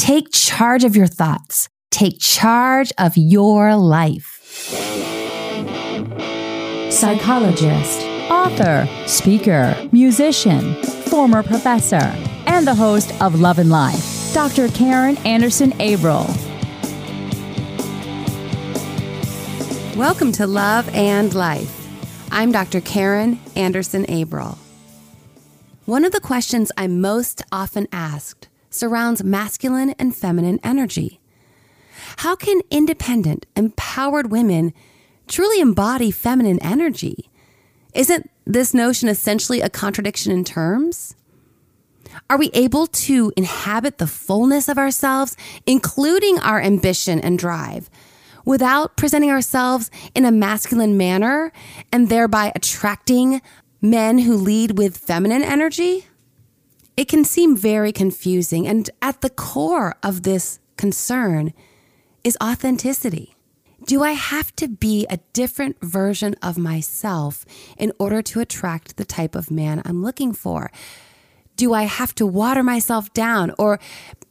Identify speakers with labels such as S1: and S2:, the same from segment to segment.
S1: Take charge of your thoughts. Take charge of your life. Psychologist, author, speaker, musician, former professor, and the host of Love and Life, Dr. Karin Anderson Abrell.
S2: Welcome to Love and Life. I'm Dr. Karin Anderson Abrell. One of the questions I'm most often asked surrounds masculine and feminine energy. How can independent, empowered women truly embody feminine energy? Isn't this notion essentially a contradiction in terms? Are we able to inhabit the fullness of ourselves, including our ambition and drive, without presenting ourselves in a masculine manner and thereby attracting men who lead with feminine energy? It can seem very confusing, and at the core of this concern is authenticity. Do I have to be a different version of myself in order to attract the type of man I'm looking for? Do I have to water myself down or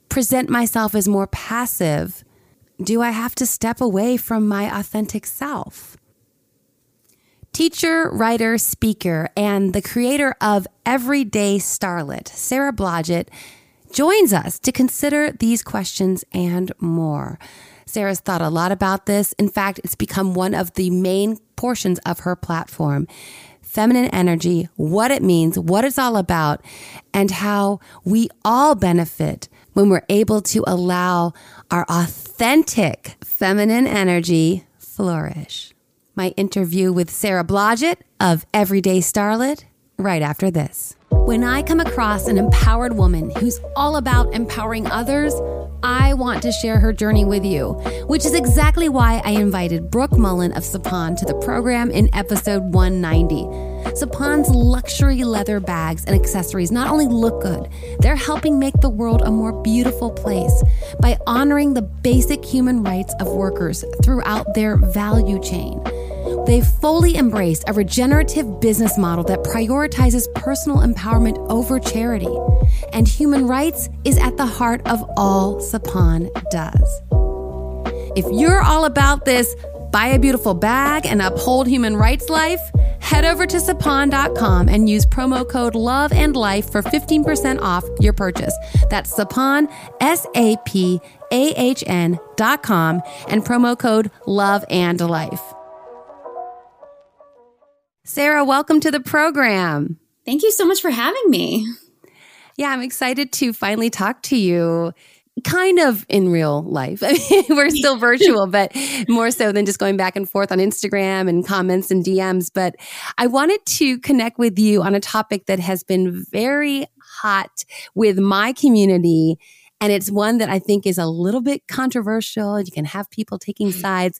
S2: present myself as more passive? Do I have to step away from my authentic self? Teacher, writer, speaker, and the creator of Everyday Starlet, Sarah Blodgett, joins us to consider these questions and more. Sarah's thought a lot about this. In fact, it's become one of the main portions of her platform. Feminine energy, what it means, what it's all about, and how we all benefit when we're able to allow our authentic feminine energy flourish my interview with Sarah Blodgett of Everyday Starlet right after this. When I come across an empowered woman who's all about empowering others, I want to share her journey with you, which is exactly why I invited Brooke Mullen of Sapahn to the program in episode 190. Sapahn's luxury leather bags and accessories not only look good, they're helping make the world a more beautiful place by honoring the basic human rights of workers throughout their value chain. They've fully embraced a regenerative business model that prioritizes personal empowerment over charity. And human rights is at the heart of all Sapahn does. If you're all about this, buy a beautiful bag and uphold human rights life, head over to sapahn.com and use promo code love and life for 15% off your purchase. That's sapahn, S A P A H N dot com and promo code love and life. Sarah, welcome to the program.
S3: Thank you so much for having me.
S2: Yeah, I'm excited to finally talk to you kind of in real life. I mean, we're still virtual, but more so than just going back and forth on Instagram and comments and DMs. But I wanted to connect with you on a topic that has been very hot with my community. And it's one that I think is a little bit controversial. You can have people taking sides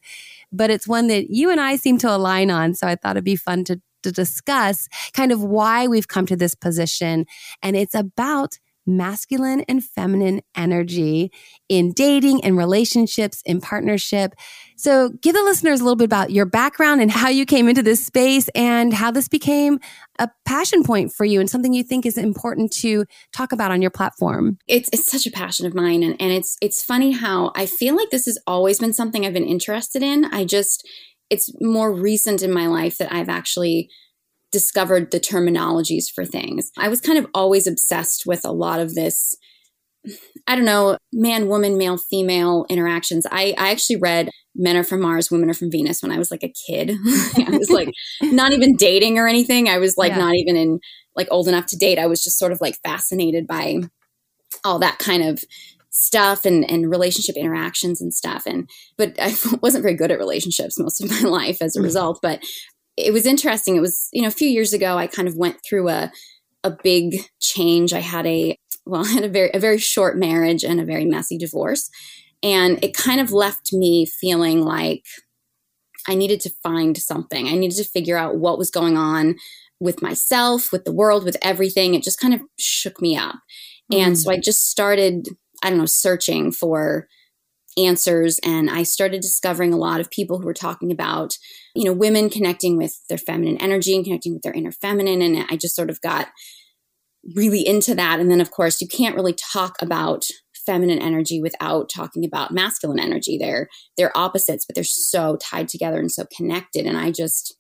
S2: but it's one that you and I seem to align on. So I thought it'd be fun to, to discuss kind of why we've come to this position. And it's about masculine and feminine energy in dating and relationships, in partnership. So, give the listeners a little bit about your background and how you came into this space and how this became a passion point for you and something you think is important to talk about on your platform.
S3: It's, it's such a passion of mine. And, and it's, it's funny how I feel like this has always been something I've been interested in. I just, it's more recent in my life that I've actually discovered the terminologies for things. I was kind of always obsessed with a lot of this. I don't know, man, woman, male, female interactions. I, I actually read Men Are From Mars, Women Are From Venus when I was like a kid. I was like not even dating or anything. I was like yeah. not even in like old enough to date. I was just sort of like fascinated by all that kind of stuff and, and relationship interactions and stuff. And, but I wasn't very good at relationships most of my life as a mm-hmm. result. But it was interesting. It was, you know, a few years ago, I kind of went through a, a big change. I had a, well, I had a very, a very short marriage and a very messy divorce. And it kind of left me feeling like I needed to find something. I needed to figure out what was going on with myself, with the world, with everything. It just kind of shook me up. Mm. And so I just started, I don't know, searching for answers and I started discovering a lot of people who were talking about, you know, women connecting with their feminine energy and connecting with their inner feminine and I just sort of got really into that and then of course you can't really talk about feminine energy without talking about masculine energy. They're they're opposites, but they're so tied together and so connected. And I just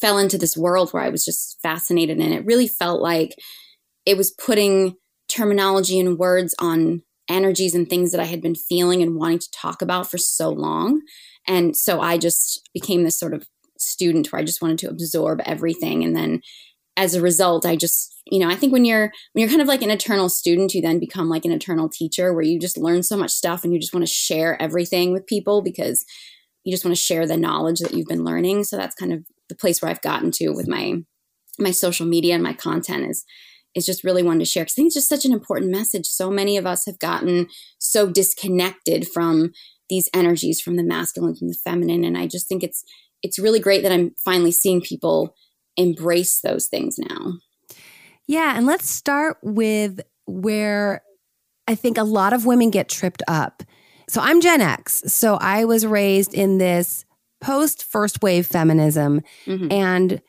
S3: fell into this world where I was just fascinated and it really felt like it was putting terminology and words on energies and things that I had been feeling and wanting to talk about for so long. And so I just became this sort of student where I just wanted to absorb everything. And then as a result, I just, you know, I think when you're when you're kind of like an eternal student, you then become like an eternal teacher where you just learn so much stuff and you just want to share everything with people because you just want to share the knowledge that you've been learning. So that's kind of the place where I've gotten to with my my social media and my content is is just really wanting to share because I think it's just such an important message. So many of us have gotten so disconnected from these energies, from the masculine, from the feminine, and I just think it's it's really great that I'm finally seeing people embrace those things now.
S2: Yeah, and let's start with where I think a lot of women get tripped up. So I'm Gen X, so I was raised in this post first wave feminism mm-hmm. and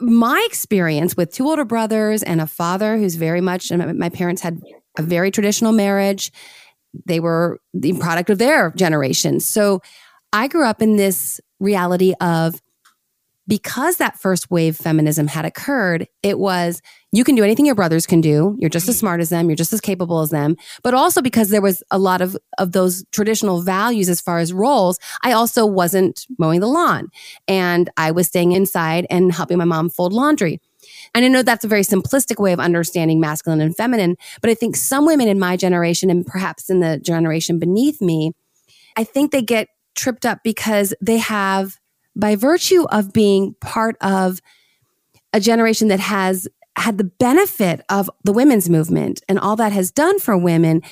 S2: my experience with two older brothers and a father who's very much, and my parents had a very traditional marriage. They were the product of their generation. So I grew up in this reality of because that first wave feminism had occurred, it was you can do anything your brothers can do. You're just as smart as them. You're just as capable as them. But also because there was a lot of, of those traditional values as far as roles, I also wasn't mowing the lawn and I was staying inside and helping my mom fold laundry. And I know that's a very simplistic way of understanding masculine and feminine, but I think some women in my generation and perhaps in the generation beneath me, I think they get tripped up because they have by virtue of being part of a generation that has had the benefit of the women's movement and all that has done for women,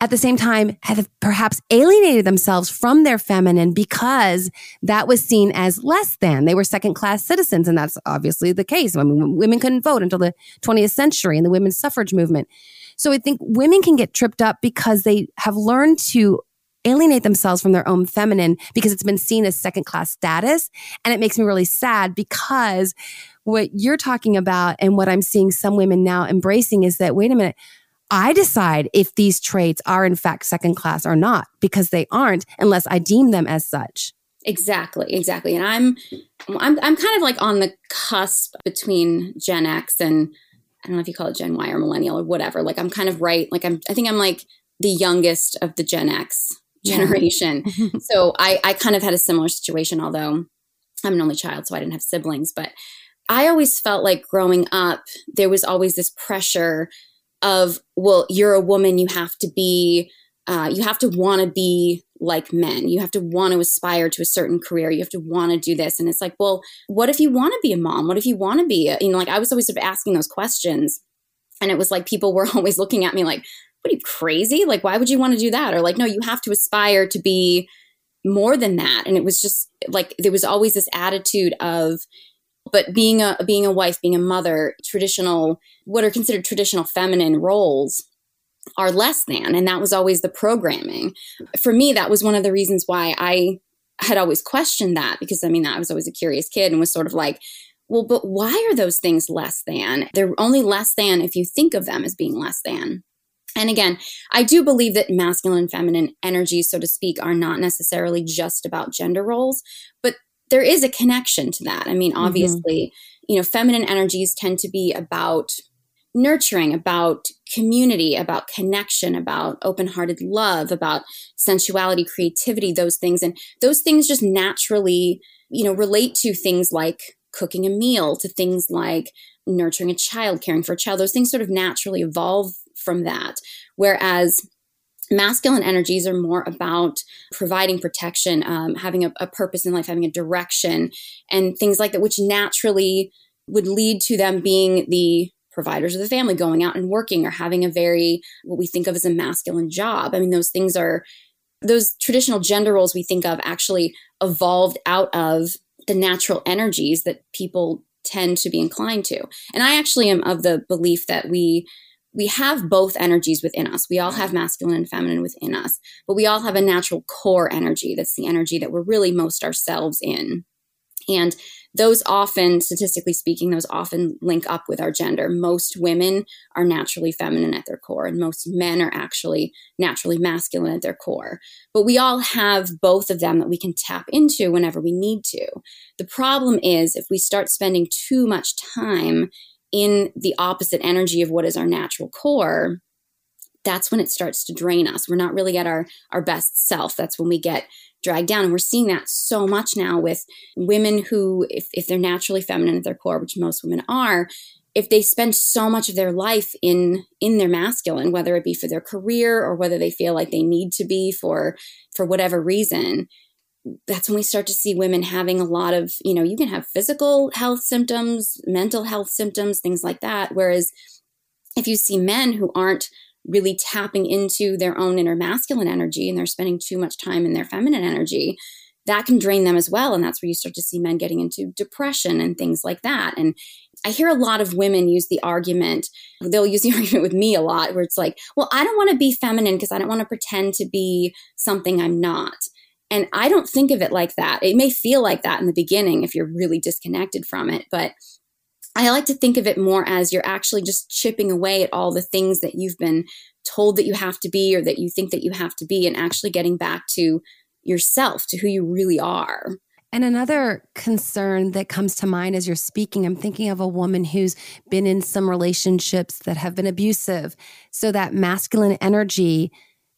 S2: at the same time have perhaps alienated themselves from their feminine because that was seen as less than. They were second class citizens, and that's obviously the case. I mean, women couldn't vote until the 20th century and the women's suffrage movement. So I think women can get tripped up because they have learned to alienate themselves from their own feminine because it's been seen as second class status. And it makes me really sad because what you're talking about and what I'm seeing some women now embracing is that, wait a minute, I decide if these traits are in fact second class or not because they aren't unless I deem them as such.
S3: Exactly, exactly. And I'm I'm I'm kind of like on the cusp between Gen X and I don't know if you call it Gen Y or millennial or whatever. Like I'm kind of right. Like I'm I think I'm like the youngest of the Gen X generation. Yeah. so I, I kind of had a similar situation, although I'm an only child, so I didn't have siblings. But I always felt like growing up, there was always this pressure of, well, you're a woman, you have to be, uh, you have to want to be like men. You have to want to aspire to a certain career. You have to want to do this. And it's like, well, what if you want to be a mom? What if you want to be, a, you know, like I was always sort of asking those questions. And it was like people were always looking at me like, what are you crazy? Like, why would you want to do that? Or like, no, you have to aspire to be more than that. And it was just like there was always this attitude of, but being a being a wife, being a mother, traditional what are considered traditional feminine roles are less than. And that was always the programming. For me, that was one of the reasons why I had always questioned that because I mean, I was always a curious kid and was sort of like, well, but why are those things less than? They're only less than if you think of them as being less than. And again, I do believe that masculine and feminine energies, so to speak, are not necessarily just about gender roles, but there is a connection to that. I mean, mm-hmm. obviously, mm-hmm. you know, feminine energies tend to be about nurturing, about community, about connection, about open hearted love, about sensuality, creativity, those things. And those things just naturally, you know, relate to things like cooking a meal, to things like nurturing a child, caring for a child. Those things sort of naturally evolve from that. Whereas masculine energies are more about providing protection, um, having a, a purpose in life, having a direction, and things like that, which naturally would lead to them being the providers of the family, going out and working or having a very, what we think of as a masculine job. I mean, those things are, those traditional gender roles we think of actually evolved out of the natural energies that people tend to be inclined to. And I actually am of the belief that we we have both energies within us. We all have masculine and feminine within us, but we all have a natural core energy. That's the energy that we're really most ourselves in. And those often, statistically speaking, those often link up with our gender. Most women are naturally feminine at their core, and most men are actually naturally masculine at their core. But we all have both of them that we can tap into whenever we need to. The problem is if we start spending too much time in the opposite energy of what is our natural core, that's when it starts to drain us. We're not really at our, our best self. That's when we get dragged down. And we're seeing that so much now with women who, if, if they're naturally feminine at their core, which most women are, if they spend so much of their life in in their masculine whether it be for their career or whether they feel like they need to be for for whatever reason that's when we start to see women having a lot of you know you can have physical health symptoms mental health symptoms things like that whereas if you see men who aren't really tapping into their own inner masculine energy and they're spending too much time in their feminine energy, that can drain them as well. And that's where you start to see men getting into depression and things like that. And I hear a lot of women use the argument, they'll use the argument with me a lot, where it's like, well, I don't want to be feminine because I don't want to pretend to be something I'm not. And I don't think of it like that. It may feel like that in the beginning if you're really disconnected from it, but I like to think of it more as you're actually just chipping away at all the things that you've been told that you have to be or that you think that you have to be and actually getting back to yourself, to who you really are.
S2: And another concern that comes to mind as you're speaking, I'm thinking of a woman who's been in some relationships that have been abusive. So that masculine energy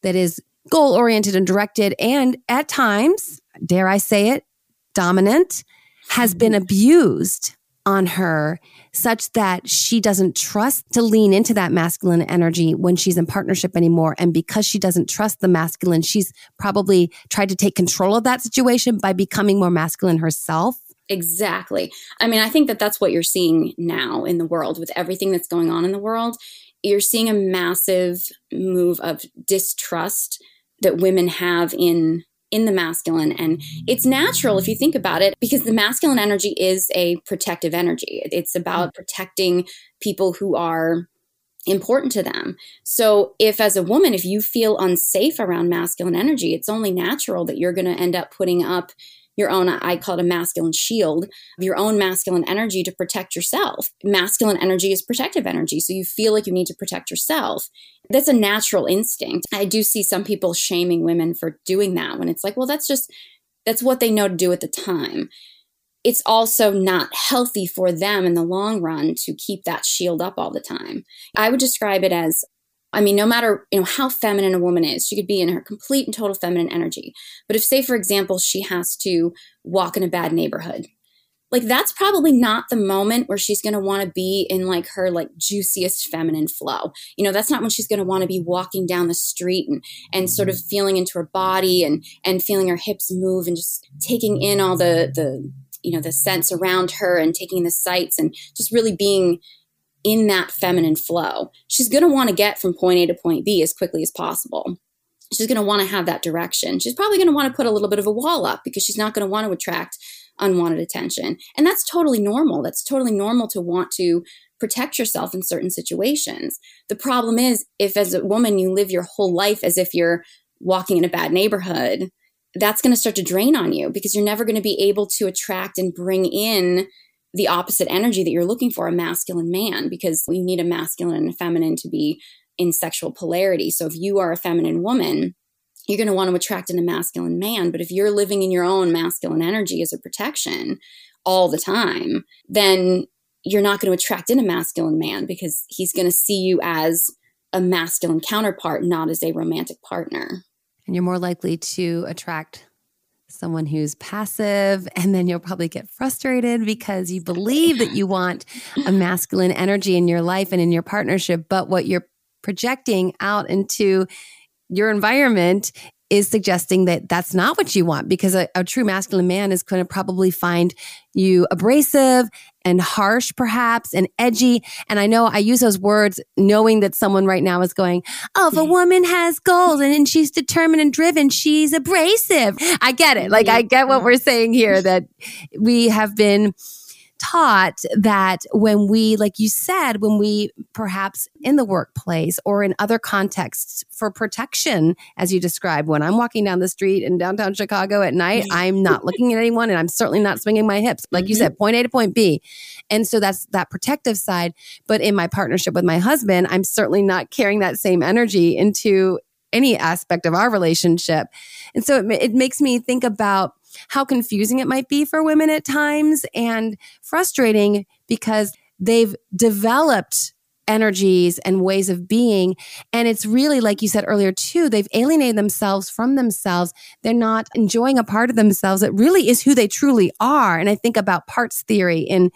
S2: that is goal oriented and directed, and at times, dare I say it, dominant, has been mm. abused on her such that she doesn't trust to lean into that masculine energy when she's in partnership anymore. And because she doesn't trust the masculine, she's probably tried to take control of that situation by becoming more masculine herself.
S3: Exactly. I mean, I think that that's what you're seeing now in the world with everything that's going on in the world. You're seeing a massive move of distrust that women have in in the masculine. And it's natural if you think about it, because the masculine energy is a protective energy. It's about mm. protecting people who are important to them. So if as a woman, if you feel unsafe around masculine energy, it's only natural that you're going to end up putting up your own, I call it a masculine shield, of your own masculine energy to protect yourself. Masculine energy is protective energy. So you feel like you need to protect yourself. That's a natural instinct. I do see some people shaming women for doing that when it's like, well, that's just, that's what they know to do at the time. It's also not healthy for them in the long run to keep that shield up all the time. I would describe it as I mean, no matter you know how feminine a woman is, she could be in her complete and total feminine energy. But if, say, for example, she has to walk in a bad neighborhood, like that's probably not the moment where she's going to want to be in like her like juiciest feminine flow. You know, that's not when she's going to want to be walking down the street and and sort of feeling into her body and and feeling her hips move and just taking in all the the you know the sense around her and taking the sights and just really being in that feminine flow. She's going to want to get from point A to point B as quickly as possible. She's going to want to have that direction. She's probably going to want to put a little bit of a wall up because she's not going to want to attract unwanted attention. And that's totally normal. That's totally normal to want to protect yourself in certain situations. The problem is if as a woman you live your whole life as if you're walking in a bad neighborhood, that's going to start to drain on you because you're never going to be able to attract and bring in the opposite energy that you're looking for a masculine man because we need a masculine and a feminine to be in sexual polarity. So if you are a feminine woman, you're going to want to attract in a masculine man. But if you're living in your own masculine energy as a protection all the time, then you're not going to attract in a masculine man because he's going to see you as a masculine counterpart, not as a romantic partner.
S2: And you're more likely to attract someone who's passive, and then you'll probably get frustrated because you believe that you want a masculine energy in your life and in your partnership, but what you're projecting out into your environment is suggesting that that's not what you want because a, a true masculine man is going to probably find you abrasive and harsh, perhaps, and edgy. And I know I use those words knowing that someone right now is going, Oh, if a mm-hmm. woman has goals and, and she's determined and driven, she's abrasive. I get it. Like, I mm-hmm. get what mm-hmm. we're saying here that we have been taught that when we, like you said, when we perhaps in the workplace or in other contexts for protection, as you described, when I'm walking down the street in downtown Chicago at night, mm-hmm. I'm not looking at anyone and I'm certainly not swinging my hips. Like mm-hmm. you said, point A to point B. And so that's that protective side. But in my partnership with my husband, I'm certainly not carrying that same energy into any aspect of our relationship. And so it, it makes me think about how confusing it might be for women at times and frustrating because they've developed energies and ways of being. And it's really, like you said earlier, too, they've alienated themselves from themselves. They're not enjoying a part of themselves that really is who they truly are. And I think about parts theory in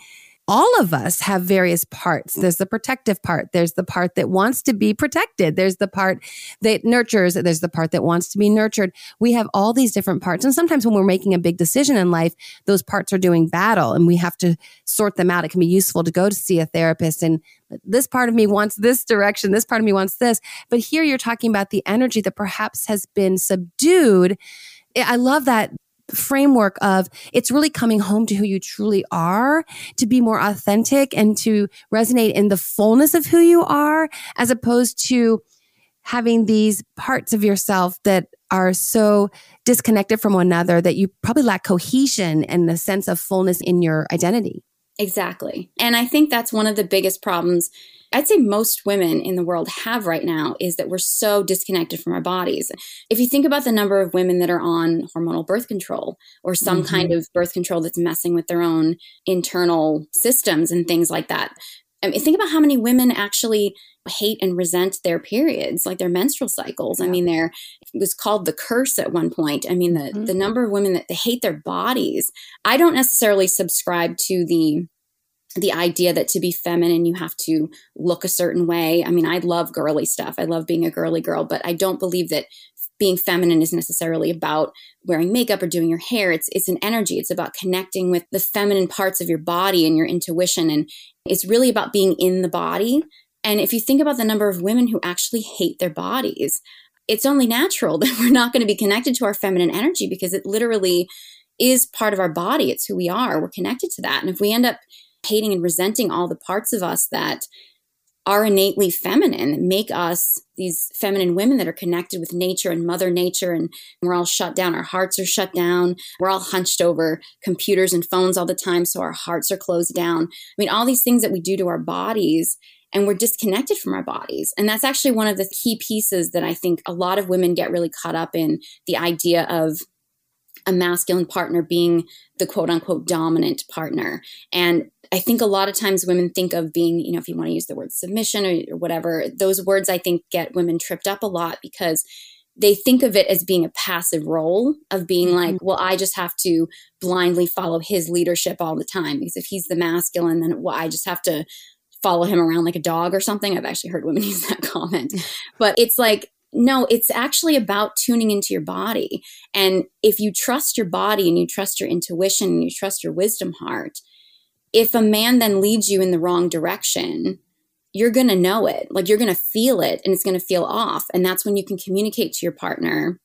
S2: all of us have various parts. Mm. There's the protective part. There's the part that wants to be protected. There's the part that nurtures. There's the part that wants to be nurtured. We have all these different parts. And sometimes when we're making a big decision in life, those parts are doing battle and we have to sort them out. It can be useful to go to see a therapist and this part of me wants this direction. This part of me wants this. But here you're talking about the energy that perhaps has been subdued. I love that framework of it's really coming home to who you truly are to be more authentic and to resonate in the fullness of who you are as opposed to having these parts of yourself that are so disconnected from one another that you probably lack cohesion and the sense of fullness in your identity.
S3: Exactly. And I think that's one of the biggest problems I'd say most women in the world have right now is that we're so disconnected from our bodies. If you think about the number of women that are on hormonal birth control or some mm-hmm. kind of birth control that's messing with their own internal systems and things like that. I mean, think about how many women actually hate and resent their periods, like their menstrual cycles. Yeah. I mean, there it was called the curse at one point. I mean, the mm-hmm. the number of women that they hate their bodies. I don't necessarily subscribe to the the idea that to be feminine you have to look a certain way. I mean, I love girly stuff. I love being a girly girl, but I don't believe that being feminine is necessarily about wearing makeup or doing your hair. It's it's an energy. It's about connecting with the feminine parts of your body and your intuition and it's really about being in the body. And if you think about the number of women who actually hate their bodies, it's only natural that we're not going to be connected to our feminine energy because it literally is part of our body. It's who we are. We're connected to that. And if we end up hating and resenting all the parts of us that are innately feminine, that make us these feminine women that are connected with nature and mother nature. And we're all shut down. Our hearts are shut down. We're all hunched over computers and phones all the time. So our hearts are closed down. I mean, all these things that we do to our bodies and we're disconnected from our bodies. And that's actually one of the key pieces that I think a lot of women get really caught up in the idea of a masculine partner being the quote unquote dominant partner. And I think a lot of times women think of being, you know, if you want to use the word submission or, or whatever, those words I think get women tripped up a lot because they think of it as being a passive role of being mm-hmm. like, well, I just have to blindly follow his leadership all the time because if he's the masculine, then well, I just have to follow him around like a dog or something. I've actually heard women use that comment, but it's like no, it's actually about tuning into your body. And if you trust your body and you trust your intuition and you trust your wisdom heart, if a man then leads you in the wrong direction, you're going to know it. Like you're going to feel it and it's going to feel off. And that's when you can communicate to your partner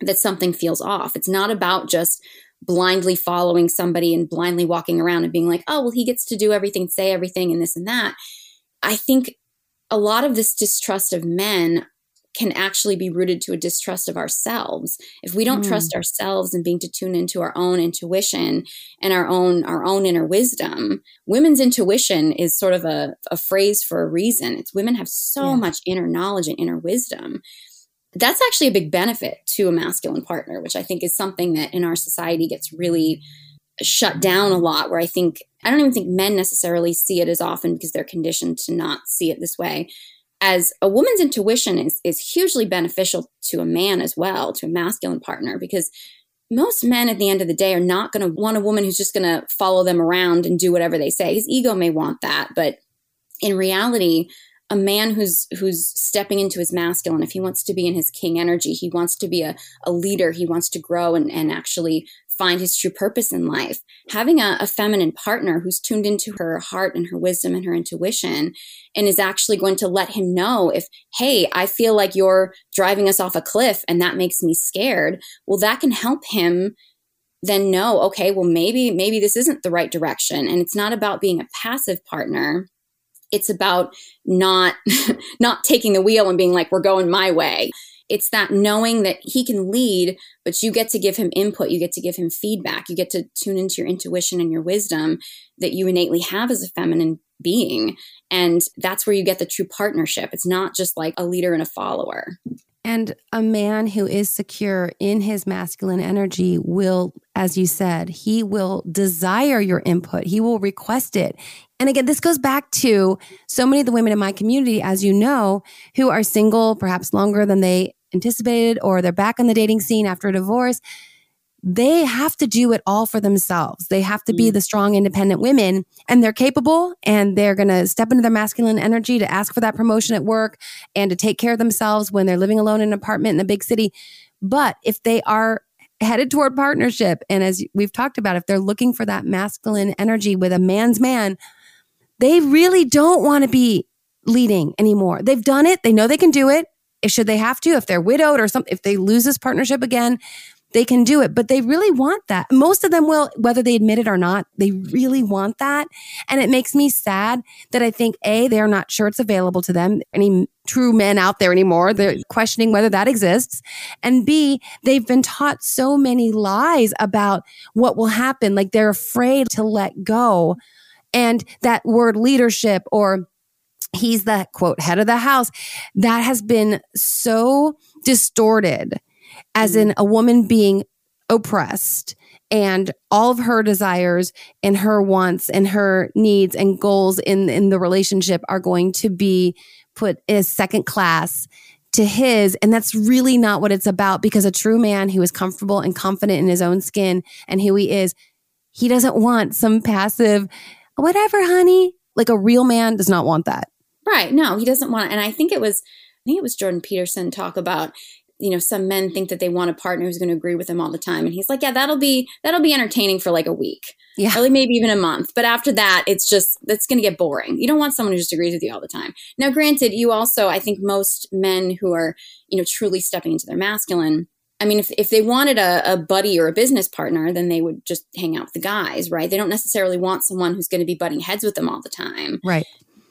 S3: that something feels off. It's not about just blindly following somebody and blindly walking around and being like, oh, well, he gets to do everything, say everything, and this and that. I think a lot of this distrust of men can actually be rooted to a distrust of ourselves if we don't mm. trust ourselves and being to tune into our own intuition and our own our own inner wisdom women's intuition is sort of a, a phrase for a reason it's women have so yeah. much inner knowledge and inner wisdom that's actually a big benefit to a masculine partner which i think is something that in our society gets really shut down a lot where i think i don't even think men necessarily see it as often because they're conditioned to not see it this way as a woman's intuition is, is hugely beneficial to a man as well, to a masculine partner, because most men at the end of the day are not going to want a woman who's just going to follow them around and do whatever they say. His ego may want that, but in reality, a man who's who's stepping into his masculine, if he wants to be in his king energy, he wants to be a, a leader, he wants to grow and, and actually find his true purpose in life. Having a, a, feminine partner who's tuned into her heart and her wisdom and her intuition and is actually going to let him know if, hey, I feel like you're driving us off a cliff and that makes me scared. Well, that can help him then know, okay, well, maybe, maybe this isn't the right direction. And it's not about being a passive partner. It's about not, not taking the wheel and being like, we're going my way. It's that knowing that he can lead, but you get to give him input. You get to give him feedback. You get to tune into your intuition and your wisdom that you innately have as a feminine being. And that's where you get the true partnership. It's not just like a leader and a follower.
S2: And a man who is secure in his masculine energy will, as you said, he will desire your input. He will request it. And again, this goes back to so many of the women in my community, as you know, who are single perhaps longer than they anticipated, or they're back on the dating scene after a divorce they have to do it all for themselves. They have to be mm. the strong, independent women, and they're capable and they're going to step into their masculine energy to ask for that promotion at work and to take care of themselves when they're living alone in an apartment in a big city. But if they are headed toward partnership, and as we've talked about, if they're looking for that masculine energy with a man's man, they really don't want to be leading anymore. They've done it, they know they can do it. Should they have to, if they're widowed or something, if they lose this partnership again, they can do it, but they really want that. Most of them will, whether they admit it or not, they really want that. And it makes me sad that I think A, they're not sure it's available to them, any true men out there anymore. They're questioning whether that exists. And B, they've been taught so many lies about what will happen. Like they're afraid to let go. And that word leadership or he's the quote head of the house that has been so distorted as in a woman being oppressed and all of her desires and her wants and her needs and goals in in the relationship are going to be put as second class to his. And that's really not what it's about because a true man who is comfortable and confident in his own skin and who he is he doesn't want some passive whatever honey. Like a real man does not want that.
S3: Right. No he doesn't want it and i think it was i think it was jordan peterson talk about you know some men think that they want a partner who's going to agree with them all the time and he's like yeah that'll be that'll be entertaining for like a week yeah or like maybe even a month but after that it's just that's going to get boring you don't want someone who just agrees with you all the time now granted you also i think most men who are you know truly stepping into their masculine I mean, if, if they wanted a, a buddy or a business partner, then they would just hang out with the guys, right? They don't necessarily want someone who's going to be butting heads with them all the time.
S2: Right.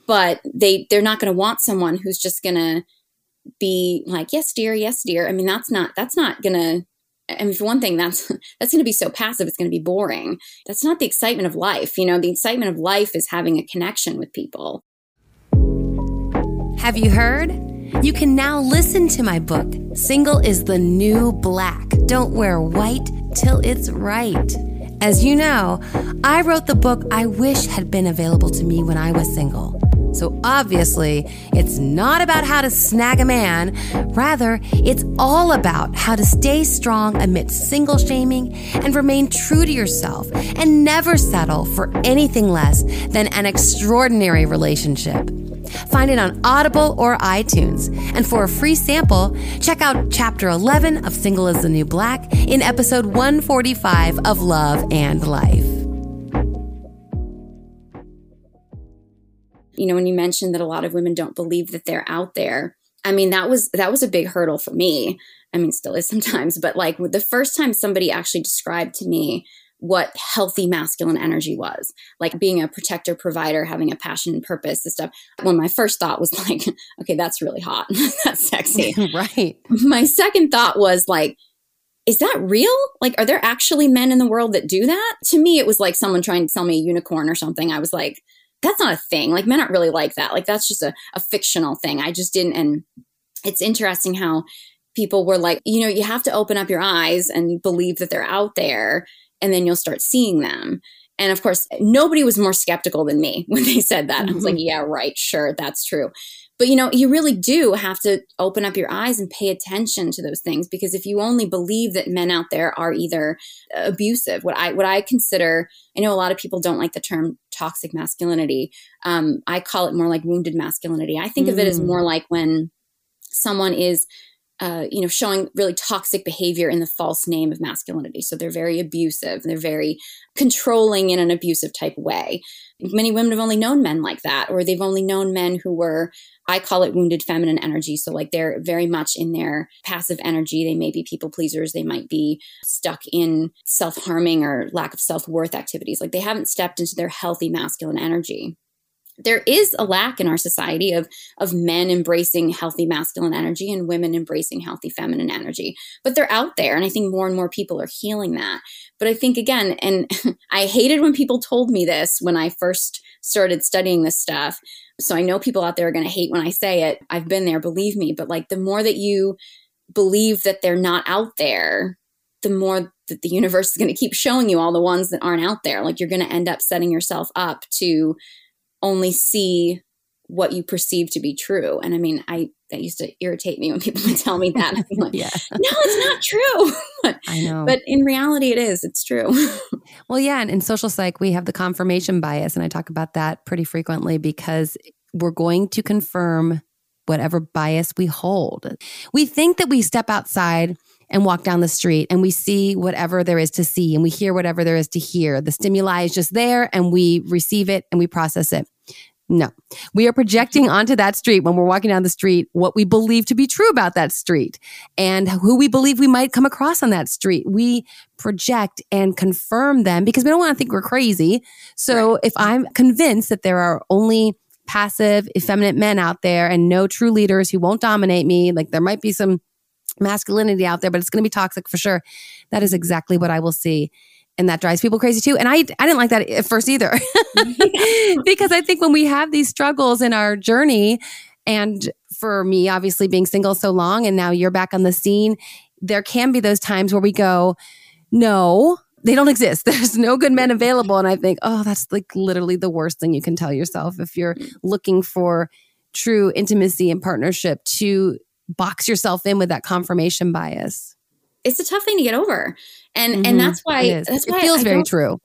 S3: But they, they're not going to want someone who's just going to be like, yes, dear, yes, dear. I mean, that's not, that's not gonna, I mean, for one thing, that's, that's gonna be so passive, it's gonna be boring. That's not the excitement of life. You know, the excitement of life is having a connection with people.
S2: Have you heard? You can now listen to my book, Single is the New Black. Don't wear white till it's right. As you know, I wrote the book I wish had been available to me when I was single. So obviously, it's not about how to snag a man. Rather, it's all about how to stay strong amidst single shaming and remain true to yourself and never settle for anything less than an extraordinary relationship. Find it on Audible or iTunes. And for a free sample, check out chapter 11 of Single is the New Black in episode 145 of Love and Life.
S3: You know when you mentioned that a lot of women don't believe that they're out there i mean that was that was a big hurdle for me i mean still is sometimes but like the first time somebody actually described to me what healthy masculine energy was like being a protector provider having a passion and purpose and stuff when my first thought was like okay that's really hot that's sexy
S2: right
S3: my second thought was like is that real? Like, are there actually men in the world that do that? To me, it was like someone trying to sell me a unicorn or something. I was like, that's not a thing. Like men aren't really like that. Like that's just a, a fictional thing. I just didn't. And it's interesting how people were like, you know, you have to open up your eyes and believe that they're out there and then you'll start seeing them. And of course, nobody was more skeptical than me when they said that. Mm-hmm. I was like, mm-hmm. yeah, right, sure, that's true. But you know, you really do have to open up your eyes and pay attention to those things because if you only believe that men out there are either abusive, what I what I consider, I know a lot of people don't like the term toxic masculinity. Um, I call it more like wounded masculinity. I think mm. of it as mm. more like when someone is uh, you know, showing really toxic behavior in the false name of masculinity. So they're very abusive. They're very controlling in an abusive type way. Many women have only known men like that, or they've only known men who were, I call it wounded feminine energy. So, like, they're very much in their passive energy. They may be people pleasers. They might be stuck in self harming or lack of self worth activities. Like, they haven't stepped into their healthy masculine energy there is a lack in our society of of men embracing healthy masculine energy and women embracing healthy feminine energy but they're out there and i think more and more people are healing that. But i think again and i hated when people told me this when i first started studying this stuff so i know people out there are going to hate when i say it. I've been there believe me but like the more that you believe that they're not out there the more that the universe is going to keep showing you all the ones that aren't out there. Like you're going to end up setting yourself up to only see what you perceive to be true. And I mean, I that used to irritate me when people would tell me that. I'm like, yeah. no, it's not true. but, I know. But in reality, it is. It's true.
S2: well, yeah. And in social psych, we have the confirmation bias. And I talk about that pretty frequently because we're going to confirm whatever bias we hold. We think that we step outside and walk down the street and we see whatever there is to see and we hear whatever there is to hear. The stimuli is just there and we receive it and we process it. No, we are projecting onto that street when we're walking down the street what we believe to be true about that street and who we believe we might come across on that street. We project and confirm them because we don't want to think we're crazy. So right. if I'm convinced that there are only passive, effeminate men out there and no true leaders who won't dominate me, like there might be some masculinity out there, but it's going to be toxic for sure. That is exactly what I will see and that drives people crazy too. And I, I didn't like that at first either, because I think when we have these struggles in our journey, and for me, obviously being single so long, and now you're back on the scene, there can be those times where we go, no, they don't exist. There's no good men available. And I think, oh, that's like literally the worst thing you can tell yourself if you're looking for true intimacy and partnership to box yourself in with that confirmation bias.
S3: It's a tough thing to get over. And mm-hmm. and that's why that's
S2: why it feels I very true.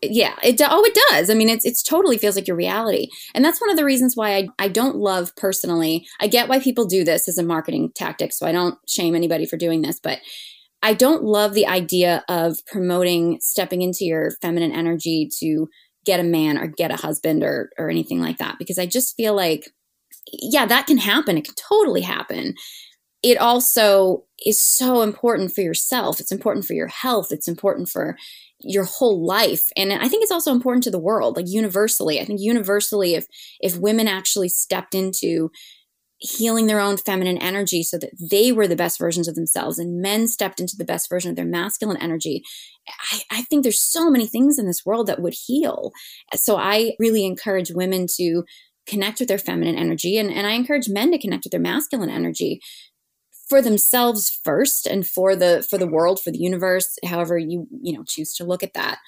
S3: Yeah it oh it does. I mean it's it's totally feels like your reality. And that's one of the reasons why I, I don't love personally. I get why people do this as a marketing tactic so i don't shame anybody for doing this but i don't love the idea of promoting stepping into your feminine energy to get a man or get a husband or or anything like that because i just feel like yeah that can happen. It can totally happen. It also is so important for yourself. It's important for your health. It's important for your whole life. And I think it's also important to the world, like universally. I think universally, if if women actually stepped into healing their own feminine energy so that they were the best versions of themselves and men stepped into the best version of their masculine energy I, I, think there's so many things in this world that would heal so i really encourage women to connect with their feminine energy and, and i encourage men to connect with their masculine energy for themselves first and for the for the world for the universe however you you know choose to look at that.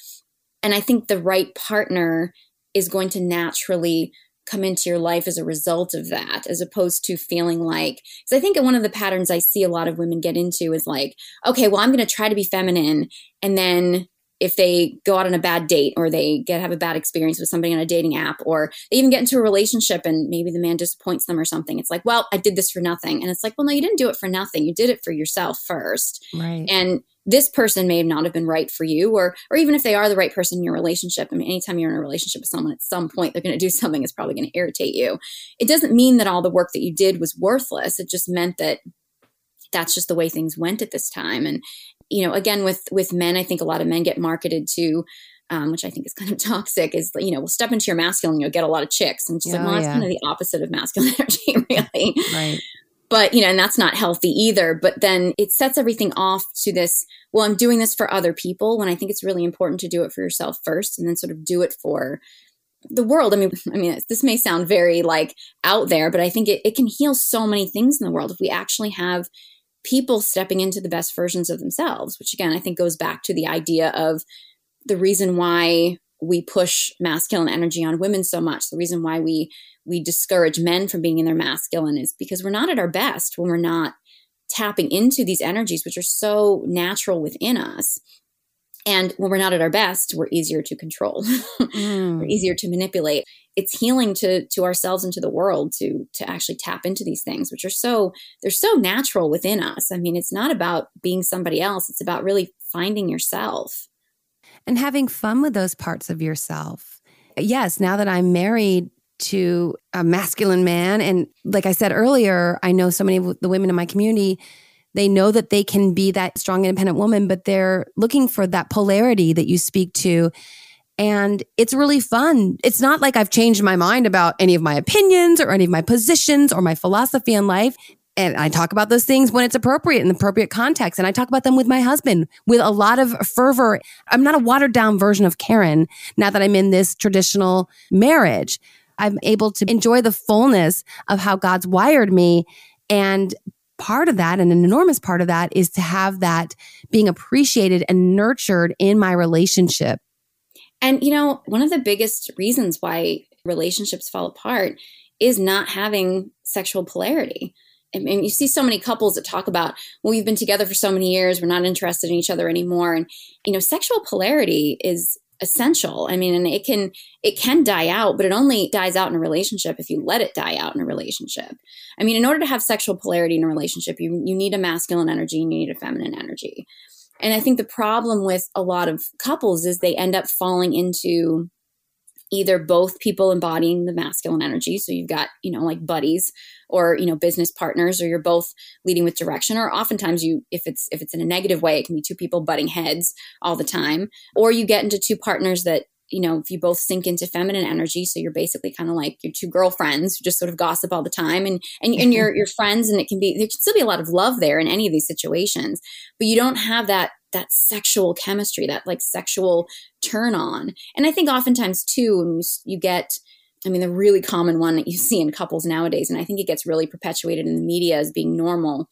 S3: And i think the right partner is going to naturally come into your life as a result of that as opposed to feeling like because i think one of the patterns i see a lot of women get into is like okay well i'm going to try to be feminine and then if they go out on a bad date or they get have a bad experience with somebody on a dating app or they even get into a relationship and maybe the man disappoints them or something it's like well i did this for nothing. And it's like well no you didn't do it for nothing. You did it for yourself first.
S2: Right.
S3: And this person may not have been right for you or or even if they are the right person in your relationship i mean anytime you're in a relationship with someone at some point they're going to do something that's probably going to irritate you. It doesn't mean that all the work that you did was worthless. It just meant that that's just the way things went at this time. And you know, again with with men, I think a lot of men get marketed to um, which I think is kind of toxic, is you know, we'll step into your masculine, you'll get a lot of chicks, and just oh, like, well, that's kind of the opposite of masculine energy, really.
S2: Right.
S3: But you know, and that's not healthy either. But then it sets everything off to this. Well, I'm doing this for other people when I think it's really important to do it for yourself first, and then sort of do it for the world. I mean, I mean, this may sound very like out there, but I think it, it can heal so many things in the world if we actually have people stepping into the best versions of themselves, which again, I think goes back to the idea of the reason why we push masculine energy on women so much. The reason why we we discourage men from being in their masculine is because we're not at our best when we're not tapping into these energies which are so natural within us. And when we're not at our best, we're easier to control. mm. we're easier to manipulate. It's healing to to ourselves and to the world to to actually tap into these things, which are so they're so natural within us. I mean, it's not about being somebody else. It's about really finding yourself
S2: and having fun with those parts of yourself. Yes, now that I'm married to a masculine man, and like I said earlier, I know so many of the women in my community they know that they can be that strong, independent woman, but they're looking for that polarity that you speak to. And it's really fun. It's not like I've changed my mind about any of my opinions or any of my positions or my philosophy in life. And I talk about those things when it's appropriate in the appropriate context. And I talk about them with my husband with a lot of fervor. I'm not a watered down version of Karin now that I'm in this traditional marriage. I'm able to enjoy the fullness of how God's wired me and part of that and an enormous part of that is to have that being appreciated and nurtured in my relationship.
S3: And, you know, one of the biggest reasons why relationships fall apart is not having sexual polarity. I mean, you see so many couples that talk about, well, we've been together for so many years, we're not interested in each other anymore. And, you know, sexual polarity is essential. I mean, and it can it can die out, but it only dies out in a relationship if you let it die out in a relationship. I mean, in order to have sexual polarity in a relationship, you you need a masculine energy and you need a feminine energy. And I think the problem with a lot of couples is they end up falling into either both people embodying the masculine energy. So you've got you know like buddies or you know business partners or you're both leading with direction or oftentimes you if it's if it's in a negative way it can be two people butting heads all the time or you get into two partners that you know if you both sink into feminine energy so you're basically kind of like your two girlfriends who just sort of gossip all the time and and, and you're your friends and it can be there can still be a lot of love there in any of these situations but you don't have that that sexual chemistry, that like sexual turn on. And I think oftentimes too, when you, you get, I mean, the really common one that you see in couples nowadays, and I think it gets really perpetuated in the media as being normal,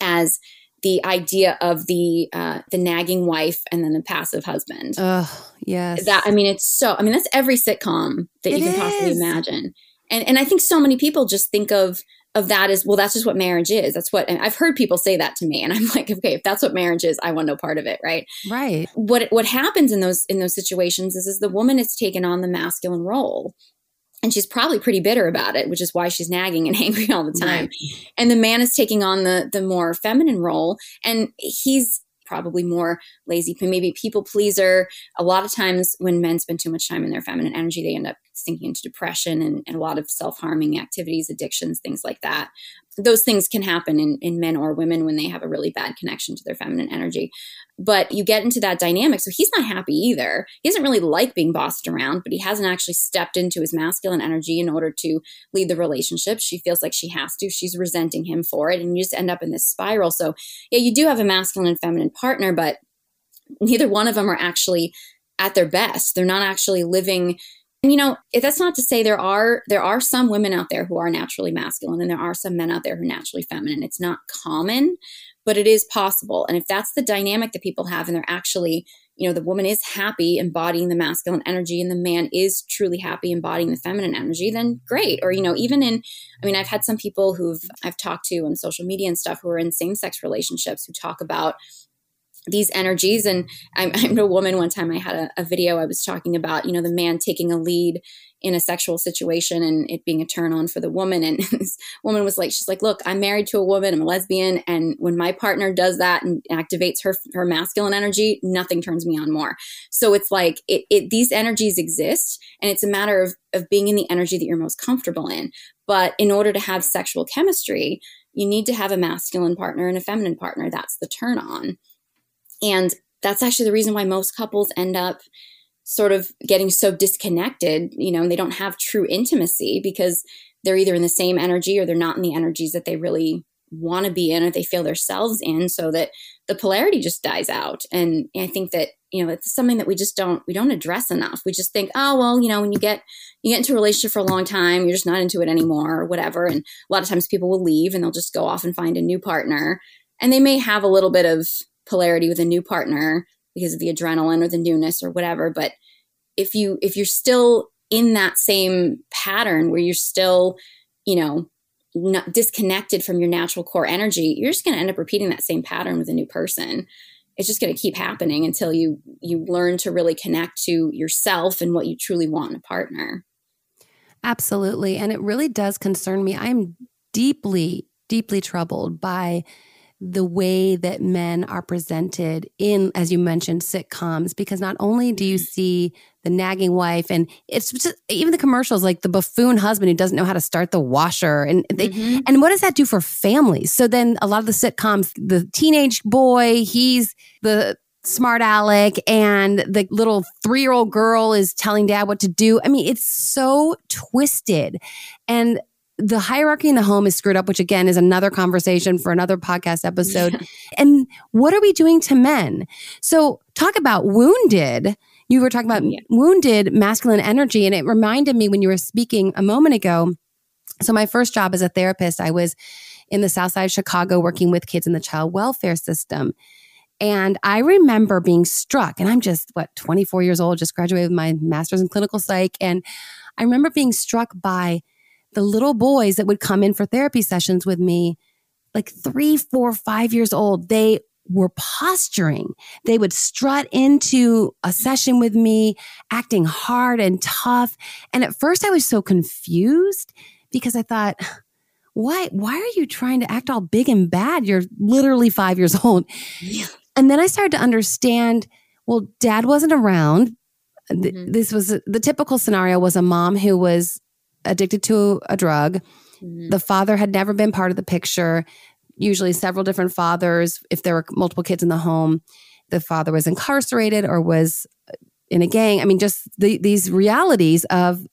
S3: as the idea of the uh, the nagging wife and then the passive husband.
S2: Oh, yes.
S3: That I mean, it's so. I mean, that's every sitcom that it you can is. possibly imagine. And and I think so many people just think of of that is well that's just what marriage is that's what i've heard people say that to me and i'm like okay if that's what marriage is i want no part of it right
S2: right
S3: what what happens in those in those situations is is the woman is taken on the masculine role and she's probably pretty bitter about it which is why she's nagging and angry all the time right. and the man is taking on the the more feminine role and he's probably more lazy, maybe people pleaser. A lot of times when men spend too much time in their feminine energy, they end up sinking into depression and, and a lot of self harming activities, addictions, things like that those things can happen in, in men or women when they have a really bad connection to their feminine energy. But you get into that dynamic. So he's not happy either. He doesn't really like being bossed around, but he hasn't actually stepped into his masculine energy in order to lead the relationship. She feels like she has to. She's resenting him for it. And you just end up in this spiral. So, yeah, you do have a masculine and feminine partner, but neither one of them are actually at their best. They're not actually living and you know, that's not to say there are there are some women out there who are naturally masculine and there are some men out there who are naturally feminine. It's not common, but it is possible. And if that's the dynamic that people have and they're actually, you know, the woman is happy embodying the masculine energy and the man is truly happy embodying the feminine energy, then great. Or, you know, even in I mean, I've had some people who've I've talked to on social media and stuff who are in same-sex relationships who talk about these energies. And I'm, I'm a woman. One time I had a, a, video I was talking about, you know, the man taking a lead in a sexual situation and it being a turn on for the woman. And this woman was like, she's like, look, I'm married to a woman. I'm a lesbian. And when my partner does that and activates her, her masculine energy, nothing turns me on more. So it's like it, it these energies exist and it's a matter of, of being in the energy that you're most comfortable in. But in order to have sexual chemistry, you need to have a masculine partner and a feminine partner. That's the turn on. And that's actually the reason why most couples end up sort of getting so disconnected, you know, and they don't have true intimacy because they're either in the same energy or they're not in the energies that they really want to be in or they feel themselves in so that the polarity just dies out. And i think that you know it's something that we just don't we don't address enough. We just think oh well you know when you get you get into a relationship for a long time you're just not into it anymore or whatever. And a lot of times people will leave and they'll just go off and find a new partner. And they may have a little bit of polarity with a new partner because of the adrenaline or the newness or whatever but if you if you're still in that same pattern where you're still you know not disconnected from your natural core energy you're just going to end up repeating that same pattern with a new person it's just going to keep happening until you you learn to really connect to yourself and what you truly want in a partner.
S2: Absolutely. And it really does concern me. I'm deeply, deeply troubled by the way that men are presented in, as you mentioned, sitcoms, because not only do you mm-hmm. see the nagging wife and it's just, even the commercials, like the buffoon husband who doesn't know how to start the washer. And they, mm-hmm. and what does that do for families? So then a lot of the sitcoms, the teenage boy, he's the smart aleck and the little three year old girl is telling dad what to do. I mean, it's so twisted. And the hierarchy in the home is screwed up, which again is another conversation for another podcast episode. Yeah. And what are we doing to men? So talk about wounded. You were talking about yeah. wounded masculine energy. And it reminded me when you were speaking a moment ago. So my first job as a therapist, I was in the South Side of Chicago working with kids in the child welfare system. And I remember being struck, and I'm just, what, 24 years old, just graduated with my master's in clinical psych. And I remember being struck by the little boys that would come in for therapy sessions with me, like three, four, five years old, they were posturing. They would strut into a session with me, acting hard and tough. And at first I was so confused because I thought, why, why are you trying to act all big and bad? You're literally five years old. Yeah. And then I started to understand, well, dad wasn't around. Mm-hmm. This was the typical scenario was a mom who was addicted to a drug. Mm-hmm. The father had never been part of the picture, usually several different fathers. If there were multiple kids in the home, the father was incarcerated or was in a gang. I mean, just the, these realities of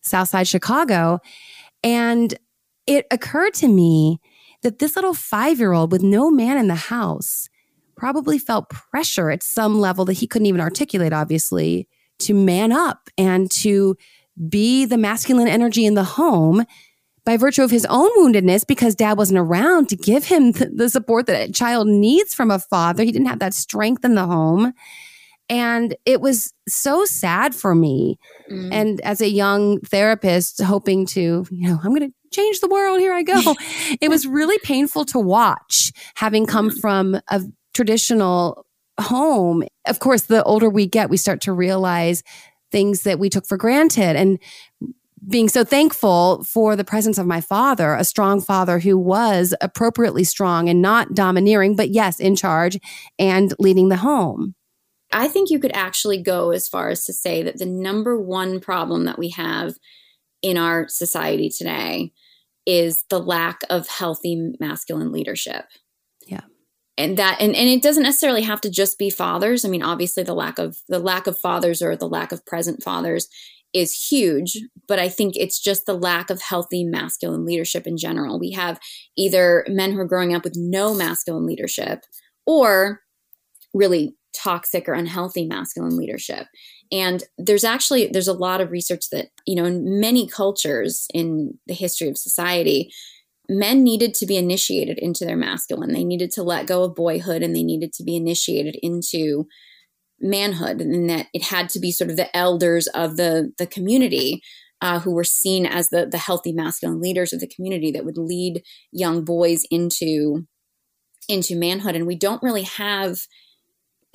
S2: Southside Chicago. And it occurred to me that this little five year old with no man in the house probably felt pressure at some level that he couldn't even articulate, obviously, to man up and to be the masculine energy in the home by virtue of his own woundedness because dad wasn't around to give him the support that a child needs from a father. He didn't have that strength in the home. And it was so sad for me. Mm. And as a young therapist, hoping to, you know, I'm going to change the world. Here I go. it was really painful to watch having come mm. from a traditional home. Of course, the older we get, we start to realize things that we took for granted and being so thankful for the presence of my father, a strong father who was appropriately strong and not domineering, but yes, in charge and leading the home.
S3: I think you could actually go as far as to say that the number one problem that we have in our society today is the lack of healthy masculine leadership and that and, and it doesn't necessarily have to just be fathers. I mean obviously the lack of the lack of fathers or the lack of present fathers is huge but i think it's just the lack of healthy masculine leadership in general. We have either men who are growing up with no masculine leadership or really toxic or unhealthy masculine leadership. And there's actually there's a lot of research that you know in many cultures in the history of society men needed to be initiated into their masculine. They needed to let go of boyhood and they needed to be initiated into manhood and that it had to be sort of the elders of the the community uh, who were seen as the the healthy masculine leaders of the community that would lead young boys into into manhood and we don't really have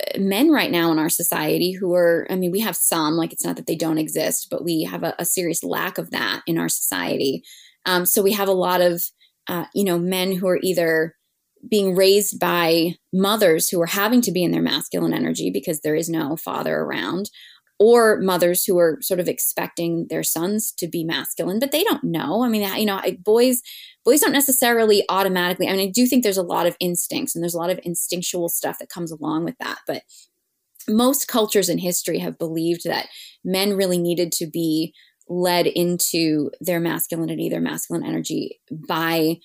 S3: uh, men right now in our society who are i mean we have some like it's not that they don't exist but we have a, a serious lack of that in our society um, so we have a lot of uh, you know, men who are either being raised by mothers who are having to be in their masculine energy because there is no father around, or mothers who are sort of expecting their sons to be masculine, but they don't know. I mean, you know, boys boys don't necessarily automatically. I mean, I do think there's a lot of instincts and there's a lot of instinctual stuff that comes along with that, but most cultures in history have believed that men really needed to be led into their masculinity, their masculine energy by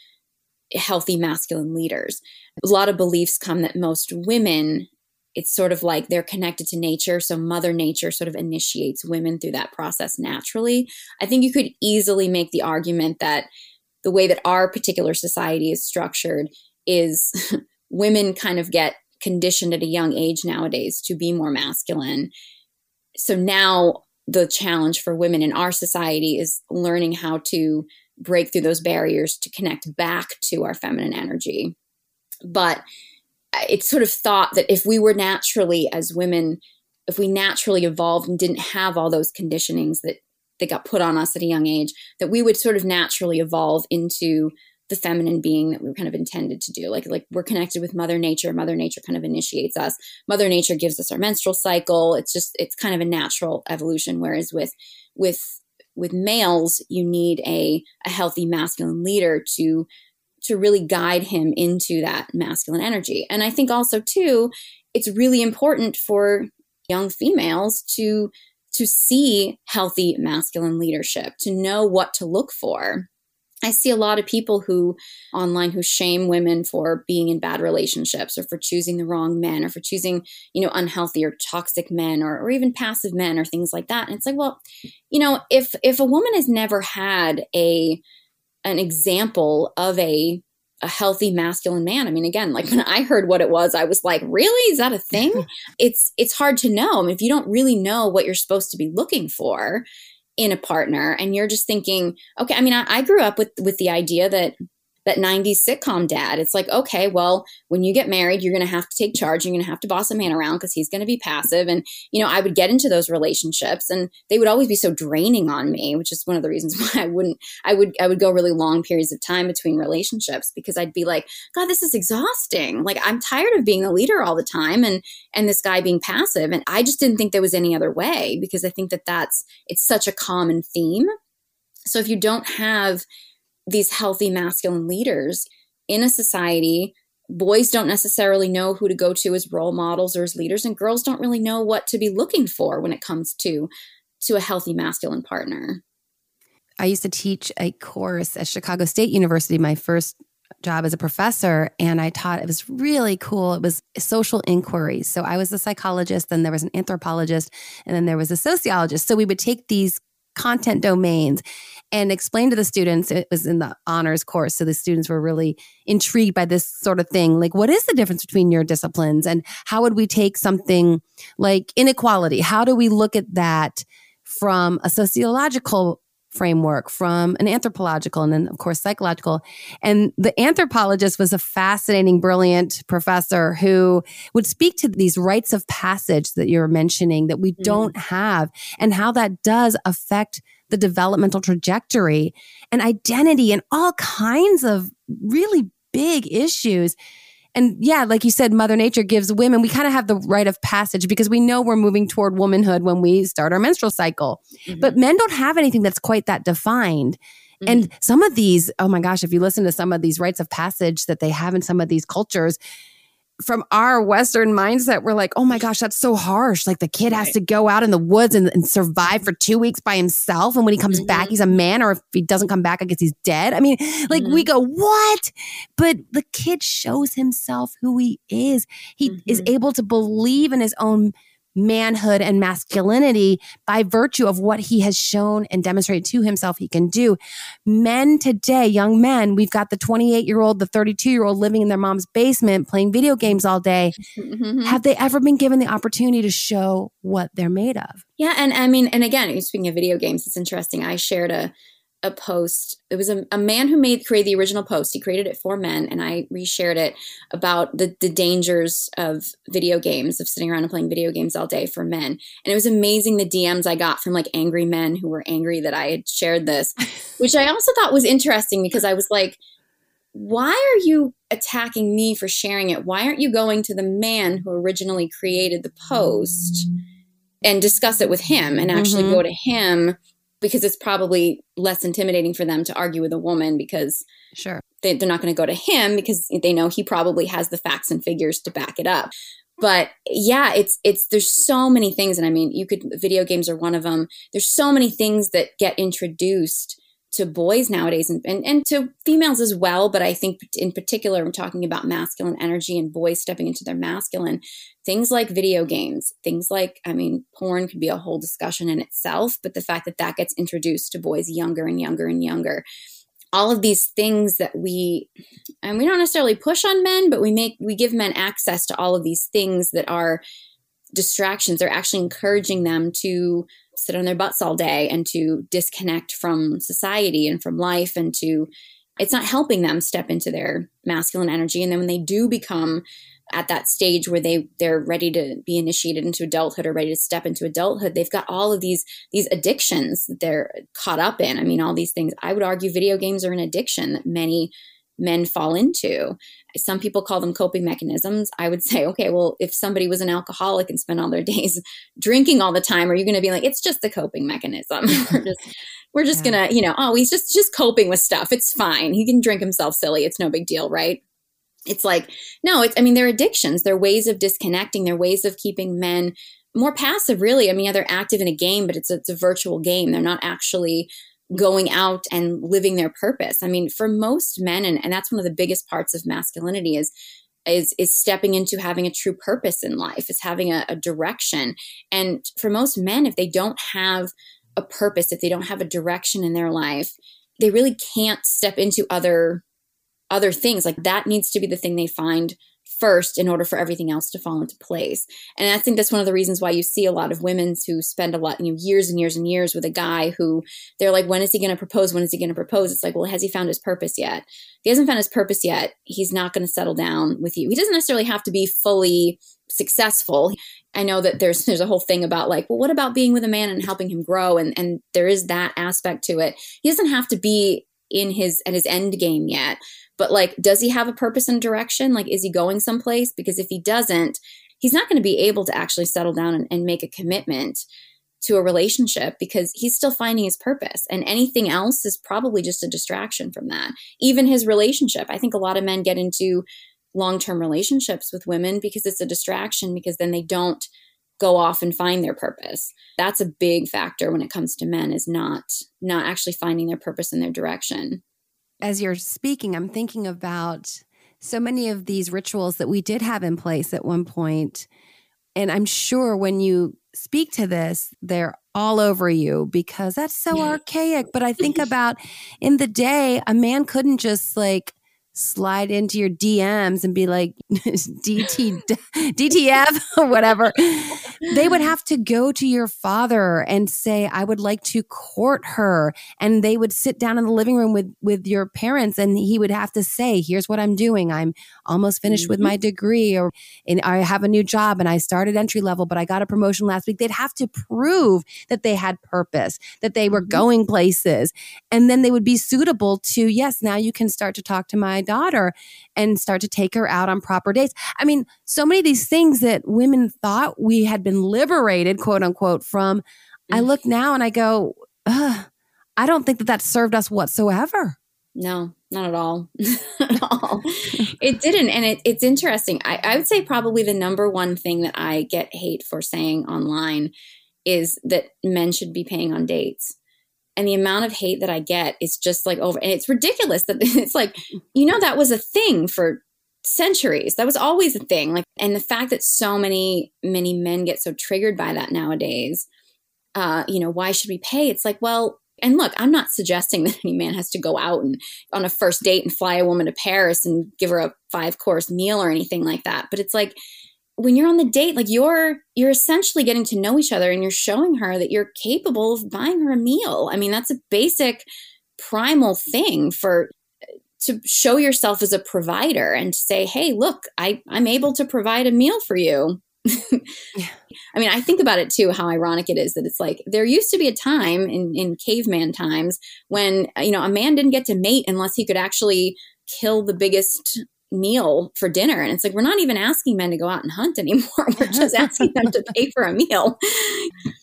S3: healthy masculine leaders. A lot of beliefs come that most women, it's sort of like they're connected to nature. So Mother Nature sort of initiates women through that process naturally. I think you could easily make the argument that the way that our particular society is structured is women kind of get conditioned at a young age nowadays to be more masculine. So now the challenge for women in our society is learning how to break through those barriers to connect back to our feminine energy. But it's sort of thought that if we were naturally as women if we naturally evolved and didn't have all those conditionings that that got put on us at a young age that we would sort of naturally evolve into the feminine being that we were kind of intended to do. Like like we're connected with mother nature. Mother nature kind of initiates us. Mother nature gives us our menstrual cycle. It's just it's kind of a natural evolution whereas with with with males you need a a healthy masculine leader to to really guide him into that masculine energy. And i think also too it's really important for young females to to see healthy masculine leadership, to know what to look for. I see a lot of people who online who shame women for being in bad relationships or for choosing the wrong men or for choosing, you know, unhealthy or toxic men or, or even passive men or things like that. And it's like, well, you know, if if a woman has never had a an example of a a healthy masculine man. I mean, again, like when I heard what it was, I was like, really? Is that a thing? it's it's hard to know. I mean, if you don't really know what you're supposed to be looking for in a partner and you're just thinking, okay, I mean, I, I grew up with with the idea that that 90s sitcom dad. It's like, okay, well, when you get married, you're going to have to take charge. You're going to have to boss a man around because he's going to be passive. And, you know, I would get into those relationships and they would always be so draining on me, which is one of the reasons why I wouldn't, I would, I would go really long periods of time between relationships because I'd be like, God, this is exhausting. Like I'm tired of being the leader all the time and, and this guy being passive. And I just didn't think there was any other way because I think that that's, it's such a common theme. So if you don't have these healthy masculine leaders in a society boys don't necessarily know who to go to as role models or as leaders and girls don't really know what to be looking for when it comes to to a healthy masculine partner.
S2: I used to teach a course at chicago state university my first job as a professor and i taught it was really cool it was social inquiry. So i was a psychologist then there was an anthropologist and then there was a sociologist. So we would take these content domains and explain to the students it was in the honors course so the students were really intrigued by this sort of thing like what is the difference between your disciplines and how would we take something like inequality how do we look at that from a sociological framework from an anthropological and then of course psychological and the anthropologist was a fascinating brilliant professor who would speak to these rites of passage that you're mentioning that we mm. don't have and how that does affect the developmental trajectory and identity and all kinds of really big issues and yeah, like you said, Mother Nature gives women, we kind of have the rite of passage because we know we're moving toward womanhood when we start our menstrual cycle. Mm-hmm. But men don't have anything that's quite that defined. Mm-hmm. And some of these, oh my gosh, if you listen to some of these rites of passage that they have in some of these cultures, from our Western mindset, we're like, oh my gosh, that's so harsh. Like the kid right. has to go out in the woods and, and, survive for two weeks by himself. And when he comes mm-hmm. back, he's a man. Or if he doesn't come back, I guess he's dead. I mean, like mm-hmm. we go, what? But the kid shows himself who he is. He mm-hmm. is able to believe in his own manhood and masculinity by virtue of what he has shown and demonstrated to himself he can do. Men today, young men, we've got the 28 year old, the 32 year old living in their mom's basement playing video games all day. Mm-hmm. Have they ever been given the opportunity to show what they're made of?
S3: Yeah. And I mean, and again, speaking of video games, it's interesting. I shared a, a post. It was a, a man who made created the original post. He created it for men, and I reshared it about the the dangers of video games, of sitting around and playing video games all day for men. And it was amazing the DMs I got from like angry men who were angry that I had shared this, which I also thought was interesting because I was like, why are you attacking me for sharing it? Why aren't you going to the man who originally created the post and discuss it with him and actually mm-hmm. go to him? Because it's probably less intimidating for them to argue with a woman because
S2: sure.
S3: they, are not going to go to him because they know he probably has the facts and figures to back it up. But yeah it's it's there's so many things and i mean you could video games are one of them there's so many things that get introduced to boys nowadays and, and, and to females as well. But I think in particular, I'm talking about masculine energy and boys stepping into their masculine. Things like video games, things like, I mean, porn could be a whole discussion in itself, but the fact that that gets introduced to boys younger and younger and younger. All of these things that we, and we don't necessarily push on men, but we make, we give men access to all of these things that are distractions. They're actually encouraging them to sit on their butts all day and to disconnect from society and from life and to it's not helping them step into their masculine energy. And then when they do become at that stage where they they're ready to be initiated into adulthood or ready to step into adulthood they've got all of these these addictions that they're caught up in. I mean all these things. I would argue video games are an addiction that many men fall into some people call them coping mechanisms. I would say okay well if somebody was an alcoholic and spent all their days drinking all the time are you going to be like it's just a coping mechanism. We're just we're just yeah. gonna you know oh he's just just coping with stuff. It's fine. He can drink himself silly. It's no big deal right? It's like no it's i mean they're addictions. They're ways of disconnecting. They're ways of keeping men more passive really. I mean yeah, they're active in a game but it's a, it's a virtual game. They're not actually going out and living their purpose. I mean for most men and, and that's one of the biggest parts of masculinity is is is stepping into having a true purpose in life is having a, a direction. And for most men if they don't have a purpose if they don't have a direction in their life they really can't step into other other things. Like that needs to be the thing they find first in order for everything else to fall into place. And I think that's one of the reasons why you see a lot of women who spend a lot, you know, years and years and years with a guy who they're like, when is he going to propose? When is he going to propose? It's like, well, has he found his purpose yet? If he hasn't found his purpose yet, he's not going to settle down with you. He doesn't necessarily have to be fully successful. I know that there's there's a whole thing about like, well, what about being with a man and helping him grow? And and there is that aspect to it. He doesn't have to be in his at his end game yet but like, does he have a purpose and direction? Like, is he going someplace? Because if he doesn't, he's not going to be able to actually settle down and, and make a commitment to a relationship because he's still finding his purpose. And anything else is probably just a distraction from that. Even his relationship. I think a lot of men get into long-term relationships with women because it's a distraction because then they don't go off and find their purpose. That's a big factor when it comes to men is not not actually finding their purpose and their direction
S2: as you're speaking, I'm thinking about so many of these rituals that we did have in place at one point. And I'm sure when you speak to this, they're all over you because that's so archaic. But I think about in the day, a man couldn't just like slide into your DMs and be like DT DTF or whatever. They would have to go to your father and say I would like to court her and they would sit down in the living room with with your parents and he would have to say here's what I'm doing. I'm almost finished mm-hmm. with my degree or and I have a new job and I started entry level but I got a promotion last week. They'd have to prove that they had purpose, that they were mm-hmm. going places and then they would be suitable to yes, now you can start to talk to my daughter and start to take her out on proper dates. I mean, so many of these things that women thought we had been liberated, quote unquote, from. Mm-hmm. I mm. look now and I go, I don't think that that served us whatsoever.
S3: No, not at all. at all. it didn't. And it, it's interesting. I, I would say probably the number one thing that I get hate for saying online is that men should be paying on dates and the amount of hate that I get is just like over and it's ridiculous that it's like you know that was a thing for centuries. That was always a thing like and the fact that so many many men get so triggered by that nowadays uh you know why should we pay? It's like well and look i'm not suggesting that any man has to go out and on a first date and fly a woman to paris and give her a five course meal or anything like that but it's like when you're on the date like you're you're essentially getting to know each other and you're showing her that you're capable of buying her a meal i mean that's a basic primal thing for to show yourself as a provider and to say hey look i i'm able to provide a meal for you yeah. I mean, I think about it too, how ironic it is that it's like there used to be a time in, in caveman times when, you know, a man didn't get to mate unless he could actually kill the biggest meal for dinner. And it's like, we're not even asking men to go out and hunt anymore. We're just asking them to pay for a meal.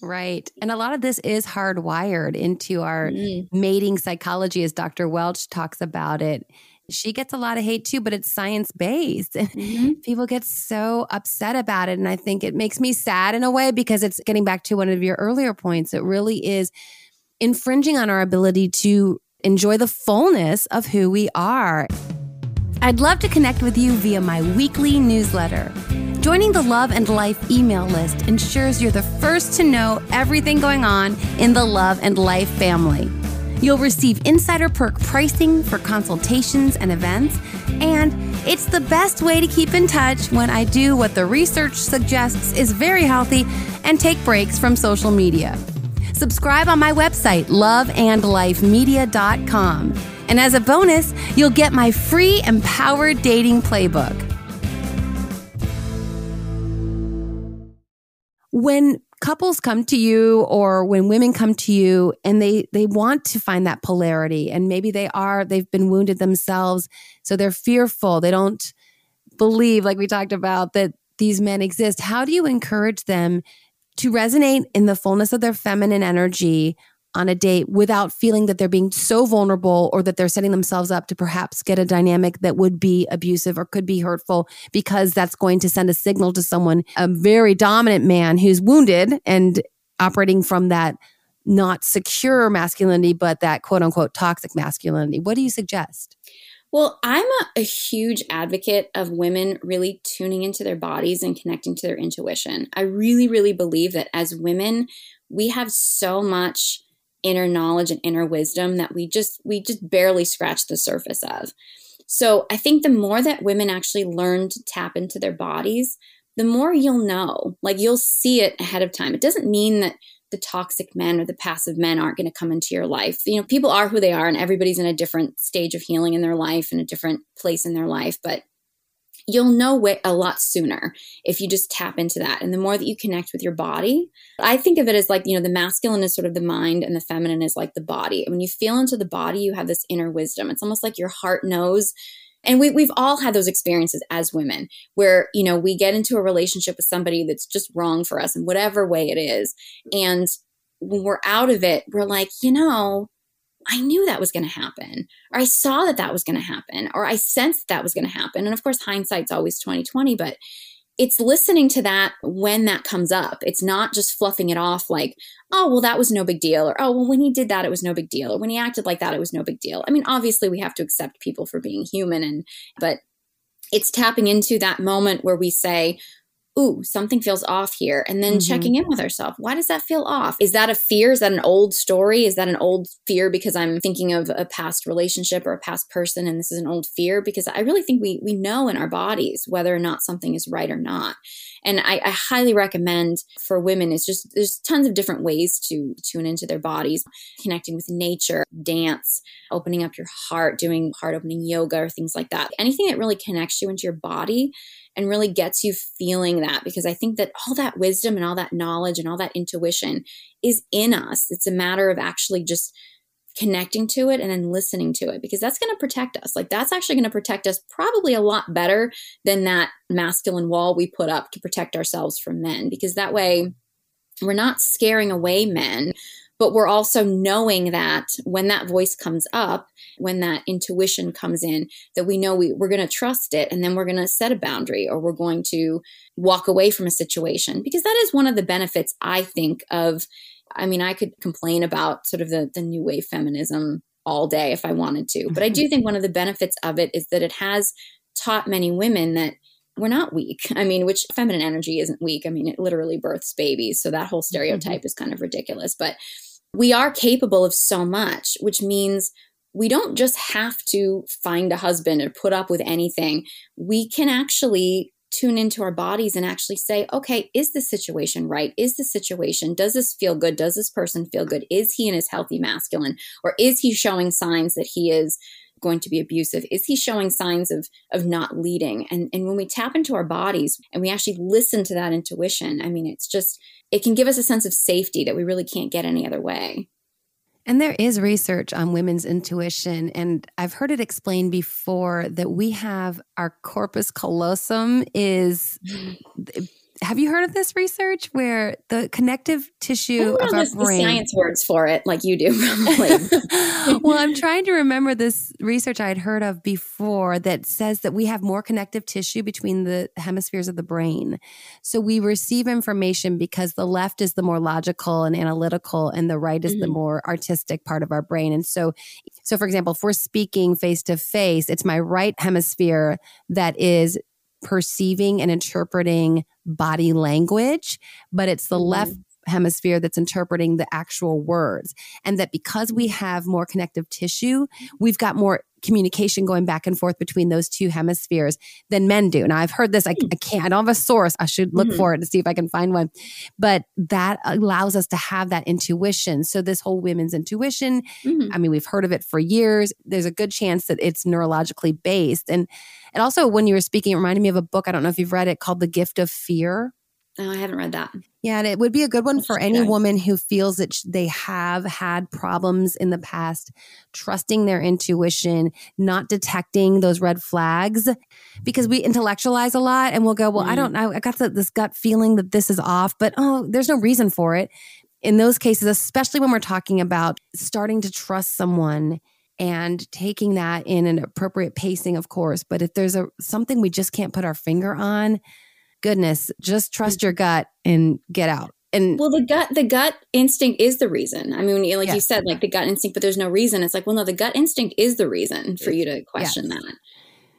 S2: Right. And a lot of this is hardwired into our mm. mating psychology, as Dr. Welch talks about it. She gets a lot of hate too, but it's science based. Mm-hmm. People get so upset about it. And I think it makes me sad in a way because it's getting back to one of your earlier points. It really is infringing on our ability to enjoy the fullness of who we are. I'd love to connect with you via my weekly newsletter. Joining the Love and Life email list ensures you're the first to know everything going on in the Love and Life family. You'll receive insider perk pricing for consultations and events, and it's the best way to keep in touch when I do what the research suggests is very healthy and take breaks from social media. Subscribe on my website, loveandlifemedia.com. And as a bonus, you'll get my free Empowered Dating Playbook. When couples come to you or when women come to you and they they want to find that polarity and maybe they are they've been wounded themselves so they're fearful they don't believe like we talked about that these men exist how do you encourage them to resonate in the fullness of their feminine energy on a date without feeling that they're being so vulnerable or that they're setting themselves up to perhaps get a dynamic that would be abusive or could be hurtful because that's going to send a signal to someone, a very dominant man who's wounded and operating from that not secure masculinity, but that quote unquote toxic masculinity. What do you suggest?
S3: Well, I'm a, a, huge advocate of women really tuning into their bodies and connecting to their intuition. I really, really believe that as women, we have so much inner knowledge and inner wisdom that we just we just barely scratch the surface of. So I think the more that women actually learn to tap into their bodies, the more you'll know. Like you'll see it ahead of time. It doesn't mean that the toxic men or the passive men aren't going to come into your life. You know, people are who they are and everybody's in a different stage of healing in their life and a different place in their life, but you'll know it a lot sooner if you just tap into that. And the more that you connect with your body, I think of it as like, you know, the masculine is sort of the mind and the feminine is like the body. And when you feel into the body, you have this inner wisdom. It's almost like your heart knows. And we, we've all had those experiences as women where, you know, we get into a relationship with somebody that's just wrong for us in whatever way it is. And when we're out of it, we're like, you know, I knew that was going to happen, or I saw that that was going to happen, or I sensed that was going to happen. And of course, hindsight's always 2020, but it's listening to that when that comes up. It's not just fluffing it off like, oh, well, that was no big deal, or oh, well, when he did that, it was no big deal, or when he acted like that, it was no big deal. I mean, obviously, we have to accept people for being human, and but it's tapping into that moment where we say, ooh, something feels off here. And then mm-hmm. checking in with ourselves. Why does that feel off? Is that a fear? Is that an old story? Is that an old fear because I'm thinking of a past relationship or a past person and this is an old fear? Because I really think we we know in our bodies whether or not something is right or not. And I, I highly recommend for women is just there's tons of different ways to tune into their bodies, connecting with nature, dance, opening up your heart, doing heart opening yoga or things like that. Anything that really connects you into your body and really gets you feeling that because I think that all that wisdom and all that knowledge and all that intuition is in us. It's a matter of actually just connecting to it and then listening to it because that's going to protect us. Like that's actually going to protect us probably a lot better than that masculine wall we put up to protect ourselves from men because that way we're not scaring away men but we're also knowing that when that voice comes up when that intuition comes in that we know we, we're going to trust it and then we're going to set a boundary or we're going to walk away from a situation because that is one of the benefits i think of i mean i could complain about sort of the, the new wave feminism all day if i wanted to but i do mm-hmm. think one of the benefits of it is that it has taught many women that we're not weak. I mean, which feminine energy isn't weak. I mean, it literally births babies. So that whole mm-hmm. stereotype mm-hmm. is kind of ridiculous. But we are capable of so much, which means we don't just have to find a husband or put up with anything. We can actually tune into our bodies and actually say, okay, is the situation right? Is the situation, does this feel good? Does this person feel good? Is he in his healthy masculine? Or is he showing signs that he is going to be abusive? Is he showing signs of of not leading? And and when we tap into our bodies and we actually listen to that intuition, I mean, it's just it can give us a sense of safety that we really can't get any other way.
S2: And there is research on women's intuition. And I've heard it explained before that we have our corpus callosum is have you heard of this research where the connective tissue of our brain?
S3: The science words for it, like you do.
S2: well, I'm trying to remember this research I had heard of before that says that we have more connective tissue between the hemispheres of the brain. So we receive information because the left is the more logical and analytical, and the right is mm-hmm. the more artistic part of our brain. And so, so for example, if we're speaking face to face, it's my right hemisphere that is perceiving and interpreting body language, but it's the mm-hmm. left hemisphere that's interpreting the actual words. And that because we have more connective tissue, we've got more communication going back and forth between those two hemispheres than men do. Now, I've heard this, I, hmm. I can't, I don't have a source. I should look mm-hmm. for it to see if I can find one. But that allows us to have that intuition. So, this whole women's intuition, mm-hmm. I mean, we've heard of it for years. There's a good chance that it's neurologically based. And and also, when you were speaking, it reminded me of a book. I don't know if you've read it called The Gift of Fear.
S3: Oh, I haven't read that.
S2: Yeah, and it would be a good one for any woman who feels that they have had problems in the past, trusting their intuition, not detecting those red flags, because we intellectualize a lot and we'll go, Well, mm. I don't know. I got the, this gut feeling that this is off, but oh, there's no reason for it. In those cases, especially when we're talking about starting to trust someone and taking that in an appropriate pacing, of course. But if there's a something we just can't put our finger on, goodness, just trust your gut and get out. And
S3: well, the gut, the gut instinct is the reason. I mean, like yes. you said, like the gut instinct, but there's no reason. It's like, well, no, the gut instinct is the reason for you to question yes. that.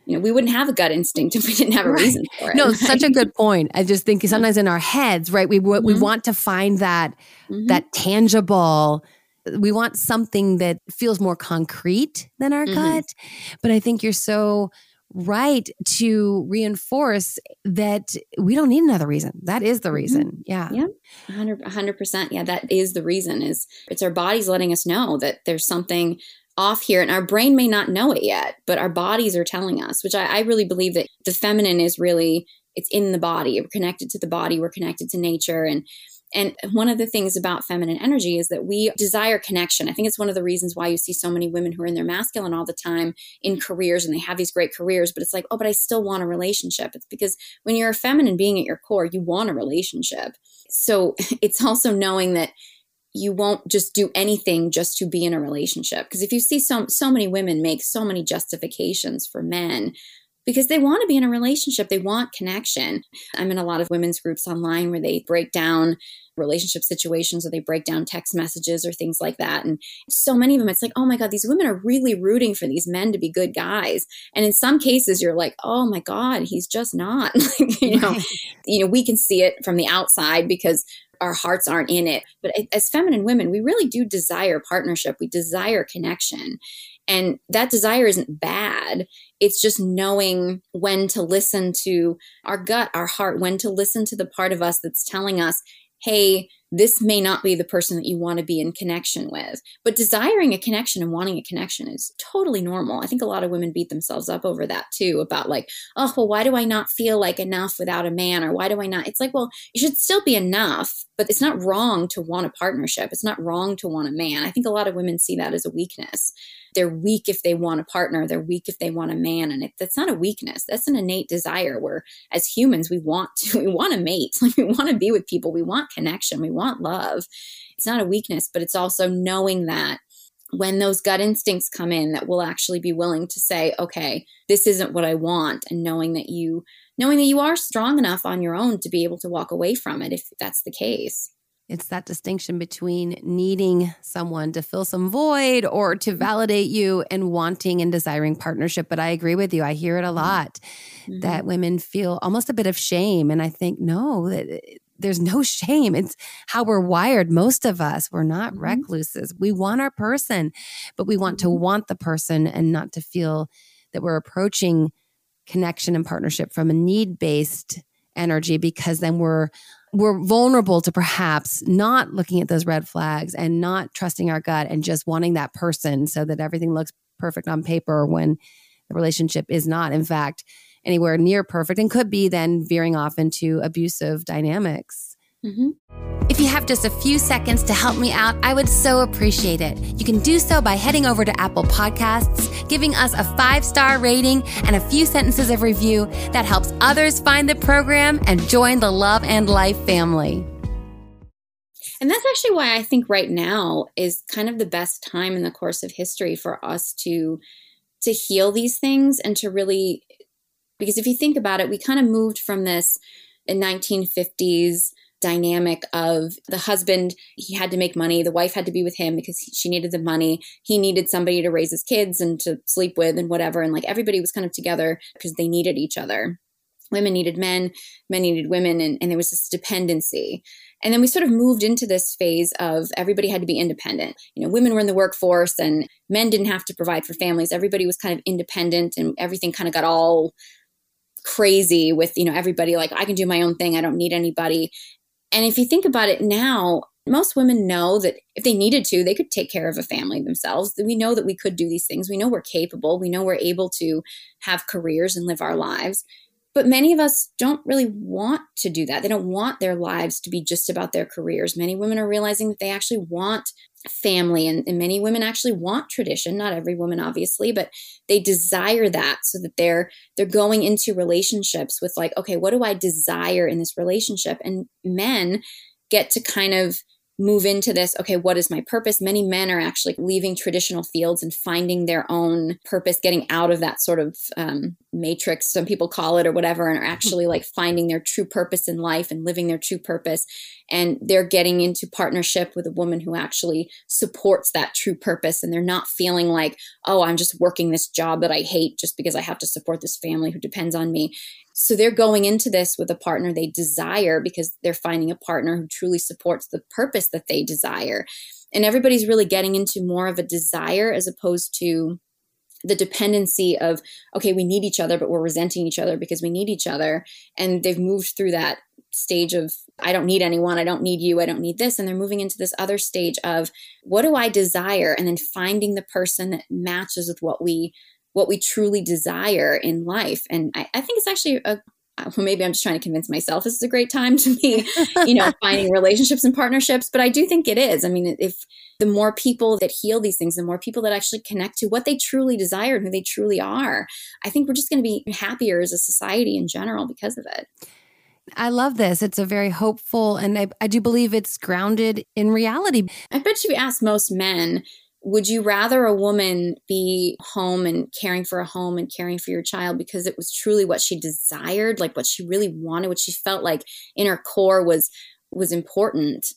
S3: You know, we wouldn't have a gut instinct if we didn't have a right. reason for it.
S2: No, right? such a good point. I just think sometimes in our heads, right, we mm-hmm. we want to find that mm-hmm. that tangible we want something that feels more concrete than our mm-hmm. gut. But I think you're so right to reinforce that we don't need another reason. That is the mm-hmm. reason. Yeah.
S3: Yeah. 100 100%. Yeah, that is the reason is it's our bodies letting us know that there's something off here and our brain may not know it yet, but our bodies are telling us, which I, I really believe that the feminine is really it's in the body. We're connected to the body, we're connected to nature and and one of the things about feminine energy is that we desire connection. I think it's one of the reasons why you see so many women who are in their masculine all the time in careers and they have these great careers, but it's like, oh, but I still want a relationship. It's because when you're a feminine being at your core, you want a relationship. So it's also knowing that you won't just do anything just to be in a relationship because if you see so so many women make so many justifications for men because they want to be in a relationship. They want connection. I'm in a lot of women's groups online where they break down relationship situations or they break down text messages or things like that. And so many of them, it's like, oh my God, these women are really rooting for these men to be good guys. And in some cases, you're like, oh my God, he's just not. you know, you know, we can see it from the outside because our hearts aren't in it. But as feminine women, we really do desire partnership. We desire connection. And that desire isn't bad. It's just knowing when to listen to our gut, our heart, when to listen to the part of us that's telling us, hey, this may not be the person that you want to be in connection with. But desiring a connection and wanting a connection is totally normal. I think a lot of women beat themselves up over that too about like, oh, well, why do I not feel like enough without a man? Or why do I not? It's like, well, you should still be enough, but it's not wrong to want a partnership. It's not wrong to want a man. I think a lot of women see that as a weakness they're weak if they want a partner. They're weak if they want a man. And it, that's not a weakness. That's an innate desire where as humans we want to we want to mate. Like we want to be with people. We want connection. We want love. It's not a weakness but it's also knowing that when those gut instincts come in that we'll actually be willing to say okay this isn't what i want. And knowing that you knowing that you are strong enough on your own to be able to walk away from it if that's the case
S2: it's that distinction between needing someone to fill some void or to validate you and wanting and desiring partnership. But I agree with you. I hear it a lot mm-hmm. that women feel almost a bit of shame. And I think, no, that there's no shame. It's how we're wired. Most of us, we're not mm-hmm. recluses. We want our person, but we want to mm-hmm. want the person and not to feel that we're approaching connection and partnership from a need based energy because then we're we're vulnerable to perhaps not looking at those red flags and not trusting our gut and just wanting that person so that everything looks perfect on paper when the relationship is not, in fact, anywhere near perfect and could be then veering off into abusive dynamics. Mm-hmm. If you have just a few seconds to help me out, I would so appreciate it. You can do so by heading over to Apple Podcasts, giving us a five star rating and a few sentences of review that helps others find the program and join the Love and Life family.
S3: And that's actually why I think right now is kind of the best time in the course of history for us to to heal these things and to really because if you think about it, we kind of moved from this in 1950s dynamic of the husband he had to make money. The wife had to be with him because she needed the money. He needed somebody to raise his kids and to sleep with and whatever. And like everybody was kind of together because they needed each other. Women needed men men needed women and, and there was this dependency. And then we sort of moved into this phase of everybody had to be independent. You know women were in the workforce and men didn't have to provide for families. Everybody was kind of independent and everything kind of got all crazy with you know everybody like i can do my own thing. I don't need anybody and if you think about it now, most women know that if they needed to, they could take care of a family themselves. We know that we could do these things. We know we're capable. We know we're able to have careers and live our lives. But many of us don't really want to do that. They don't want their lives to be just about their careers. Many women are realizing that they actually want family and, and, many women actually want tradition not every woman obviously but they desire that so that they're they're going into relationships with like okay what do i desire in this relationship and men get to kind of move into this okay what is my purpose? Many men are actually leaving traditional fields and finding their own purpose getting out of that sort of um, matrix some people call it or whatever and are actually like finding their true purpose in life and living their true purpose and they're getting into partnership with a woman who actually supports that true purpose and they're not feeling like oh i'm just working this job that i hate just because i have to support this family who depends on me so they're going into this with a partner they desire because they're finding a partner who truly supports the purpose that they desire. And everybody's really getting into more of a desire as opposed to the dependency of, okay, we need each other, but we're resenting each other because we need each other. And they've moved through that stage of, I don't need anyone, I don't need you, I don't need this. And they're moving into this other stage of, what do I desire? And then finding the person that matches with what we what we truly desire in life. And I, I think it's actually a uh, well, maybe I'm just trying to convince myself this is a great time to be, you know, finding relationships and partnerships. But I do think it is. I mean, if the more people that heal these things, the more people that actually connect to what they truly desire and who they truly are, I think we're just going to be happier as a society in general because of it.
S2: I love this. It's a very hopeful, and I, I do believe it's grounded in reality.
S3: I bet you ask most men, would you rather a woman be home and caring for a home and caring for your child because it was truly what she desired like what she really wanted what she felt like in her core was was important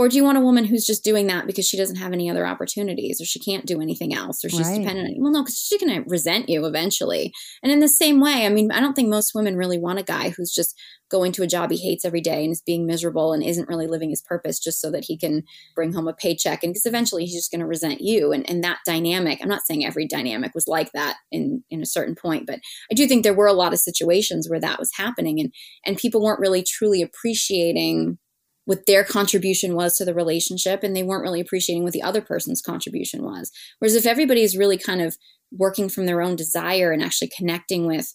S3: or do you want a woman who's just doing that because she doesn't have any other opportunities or she can't do anything else or she's right. dependent on you? Well, no, because she's going to resent you eventually. And in the same way, I mean, I don't think most women really want a guy who's just going to a job he hates every day and is being miserable and isn't really living his purpose just so that he can bring home a paycheck. And because eventually he's just going to resent you. And, and that dynamic, I'm not saying every dynamic was like that in, in a certain point, but I do think there were a lot of situations where that was happening and, and people weren't really truly appreciating what their contribution was to the relationship and they weren't really appreciating what the other person's contribution was. Whereas if everybody is really kind of working from their own desire and actually connecting with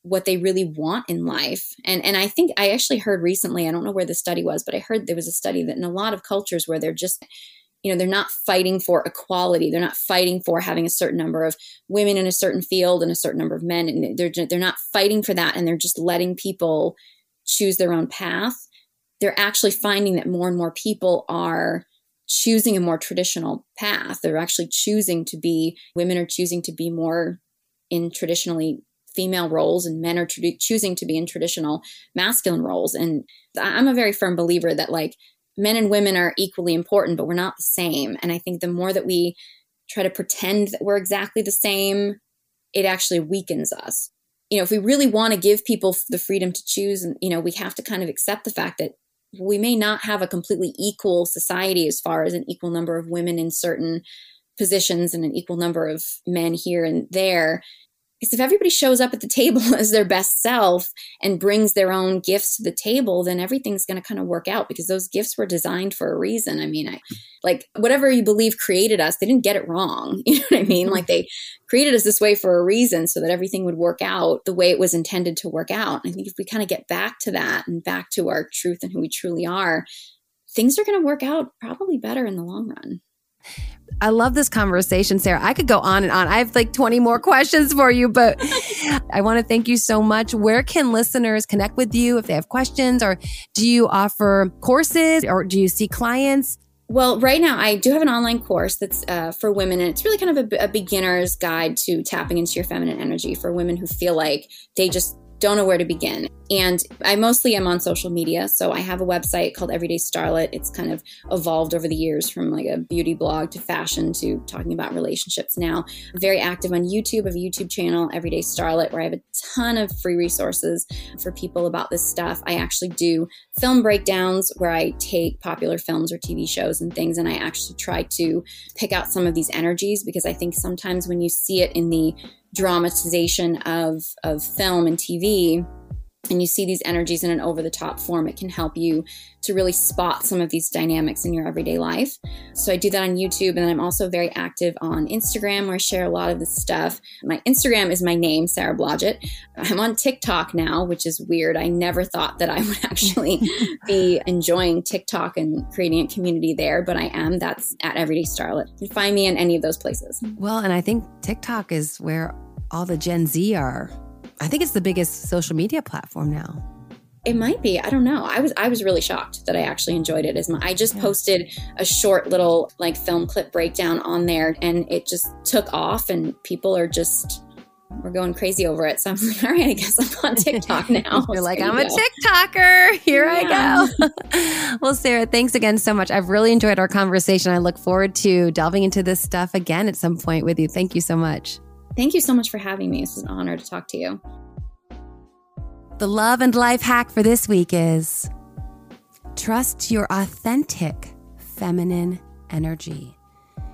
S3: what they really want in life. And and I think I actually heard recently, I don't know where the study was, but I heard there was a study that in a lot of cultures where they're just you know, they're not fighting for equality. They're not fighting for having a certain number of women in a certain field and a certain number of men. And they're, they're not fighting for that. And they're just letting people choose their own path they're actually finding that more and more people are choosing a more traditional path. They're actually choosing to be, women are choosing to be more in traditionally female roles and men are choosing to be in traditional masculine roles. And I'm a very firm believer that like men and women are equally important, but we're not the same. And I think the more that we try to pretend that we're exactly the same, it actually weakens us. You know, if we really want to give people the freedom to choose, and you know, we have to kind of accept the fact that we may not have a completely equal society as far as an equal number of women in certain positions and an equal number of men here and there because if everybody shows up at the table as their best self and brings their own gifts to the table, then everything's going to kind of work out because those gifts were designed for a reason. I mean, I like whatever you believe created us, they didn't get it wrong. You know what I mean? Mm-hmm. Like they created us this way for a reason so that everything would work out the way it was intended to work out. I think if we kind of get back to that and back to our truth and who we truly are, things are going to work out probably better in the long run.
S2: I love this conversation, Sarah. I could go on and on. I have like 20 more questions for you, but I want to thank you so much. Where can listeners connect with you if they have questions, or do you offer courses, or do you see clients?
S3: Well, right now I do have an online course that's uh, for women, and it's really kind of a, a beginner's guide to tapping into your feminine energy for women who feel like they just don't know where to begin. And I mostly am on social media. So I have a website called Everyday Starlet. It's kind of evolved over the years from like a beauty blog to fashion to talking about relationships now. I'm very active on YouTube. Have a YouTube channel, Everyday Starlet, where I have a ton of free resources for people about this stuff. I actually do film breakdowns where I take popular films or TV shows and things and I actually try to pick out some of these energies because I think sometimes when you see it in the dramatization of of film and TV, and you see these energies in an over the top form, it can help you to really spot some of these dynamics in your everyday life. So I do that on YouTube, and then I'm also very active on Instagram where I share a lot of this stuff. My Instagram is my name, Sarah Blodgett. I'm on TikTok now, which is weird. I never thought that I would actually be enjoying TikTok and creating a community there, but I am. That's at Everyday Starlet. You can find me in any of those places.
S2: Well, and I think TikTok is where all the Gen Z are I think it's the biggest social media platform now.
S3: It might be. I don't know. I was I was really shocked that I actually enjoyed it as much. I just yeah. posted a short little like film clip breakdown on there and it just took off and people are just we're going crazy over it. So I'm like, all right, I guess I'm on TikTok now.
S2: You're like, I'm a TikToker. Here yeah. I go. well, Sarah, thanks again so much. I've really enjoyed our conversation. I look forward to delving into this stuff again at some point with you. Thank you so much.
S3: Thank you so much for having me. Is an honor to talk to you.
S2: The love and life hack for this week is trust your authentic feminine energy.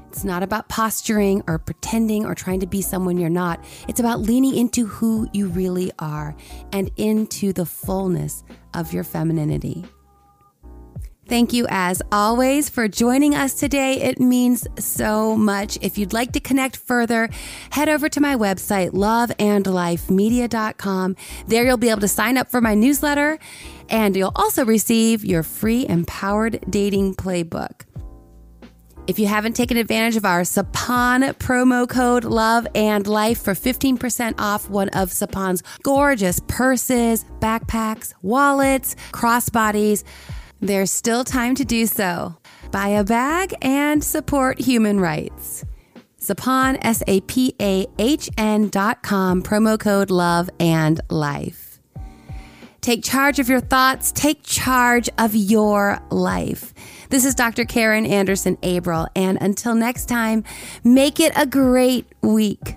S2: It's not about posturing or pretending or trying to be someone you're not. It's about leaning into who you really are and into the fullness of your femininity. Thank you, as always, for joining us today. It means so much. If you'd like to connect further, head over to my website, loveandlifemedia.com. There you'll be able to sign up for my newsletter, and you'll also receive your free empowered dating playbook. If you haven't taken advantage of our Sapahn promo code Love and Life for 15% off one of Sapahn's gorgeous purses, backpacks, wallets, crossbodies, there's still time to do so. Buy a bag and support human rights. Sapahn, S A P A H N dot com, promo code love and life. Take charge of your thoughts, take charge of your life. This is Dr. Karin Anderson Abrell, and until next time, make it a great week.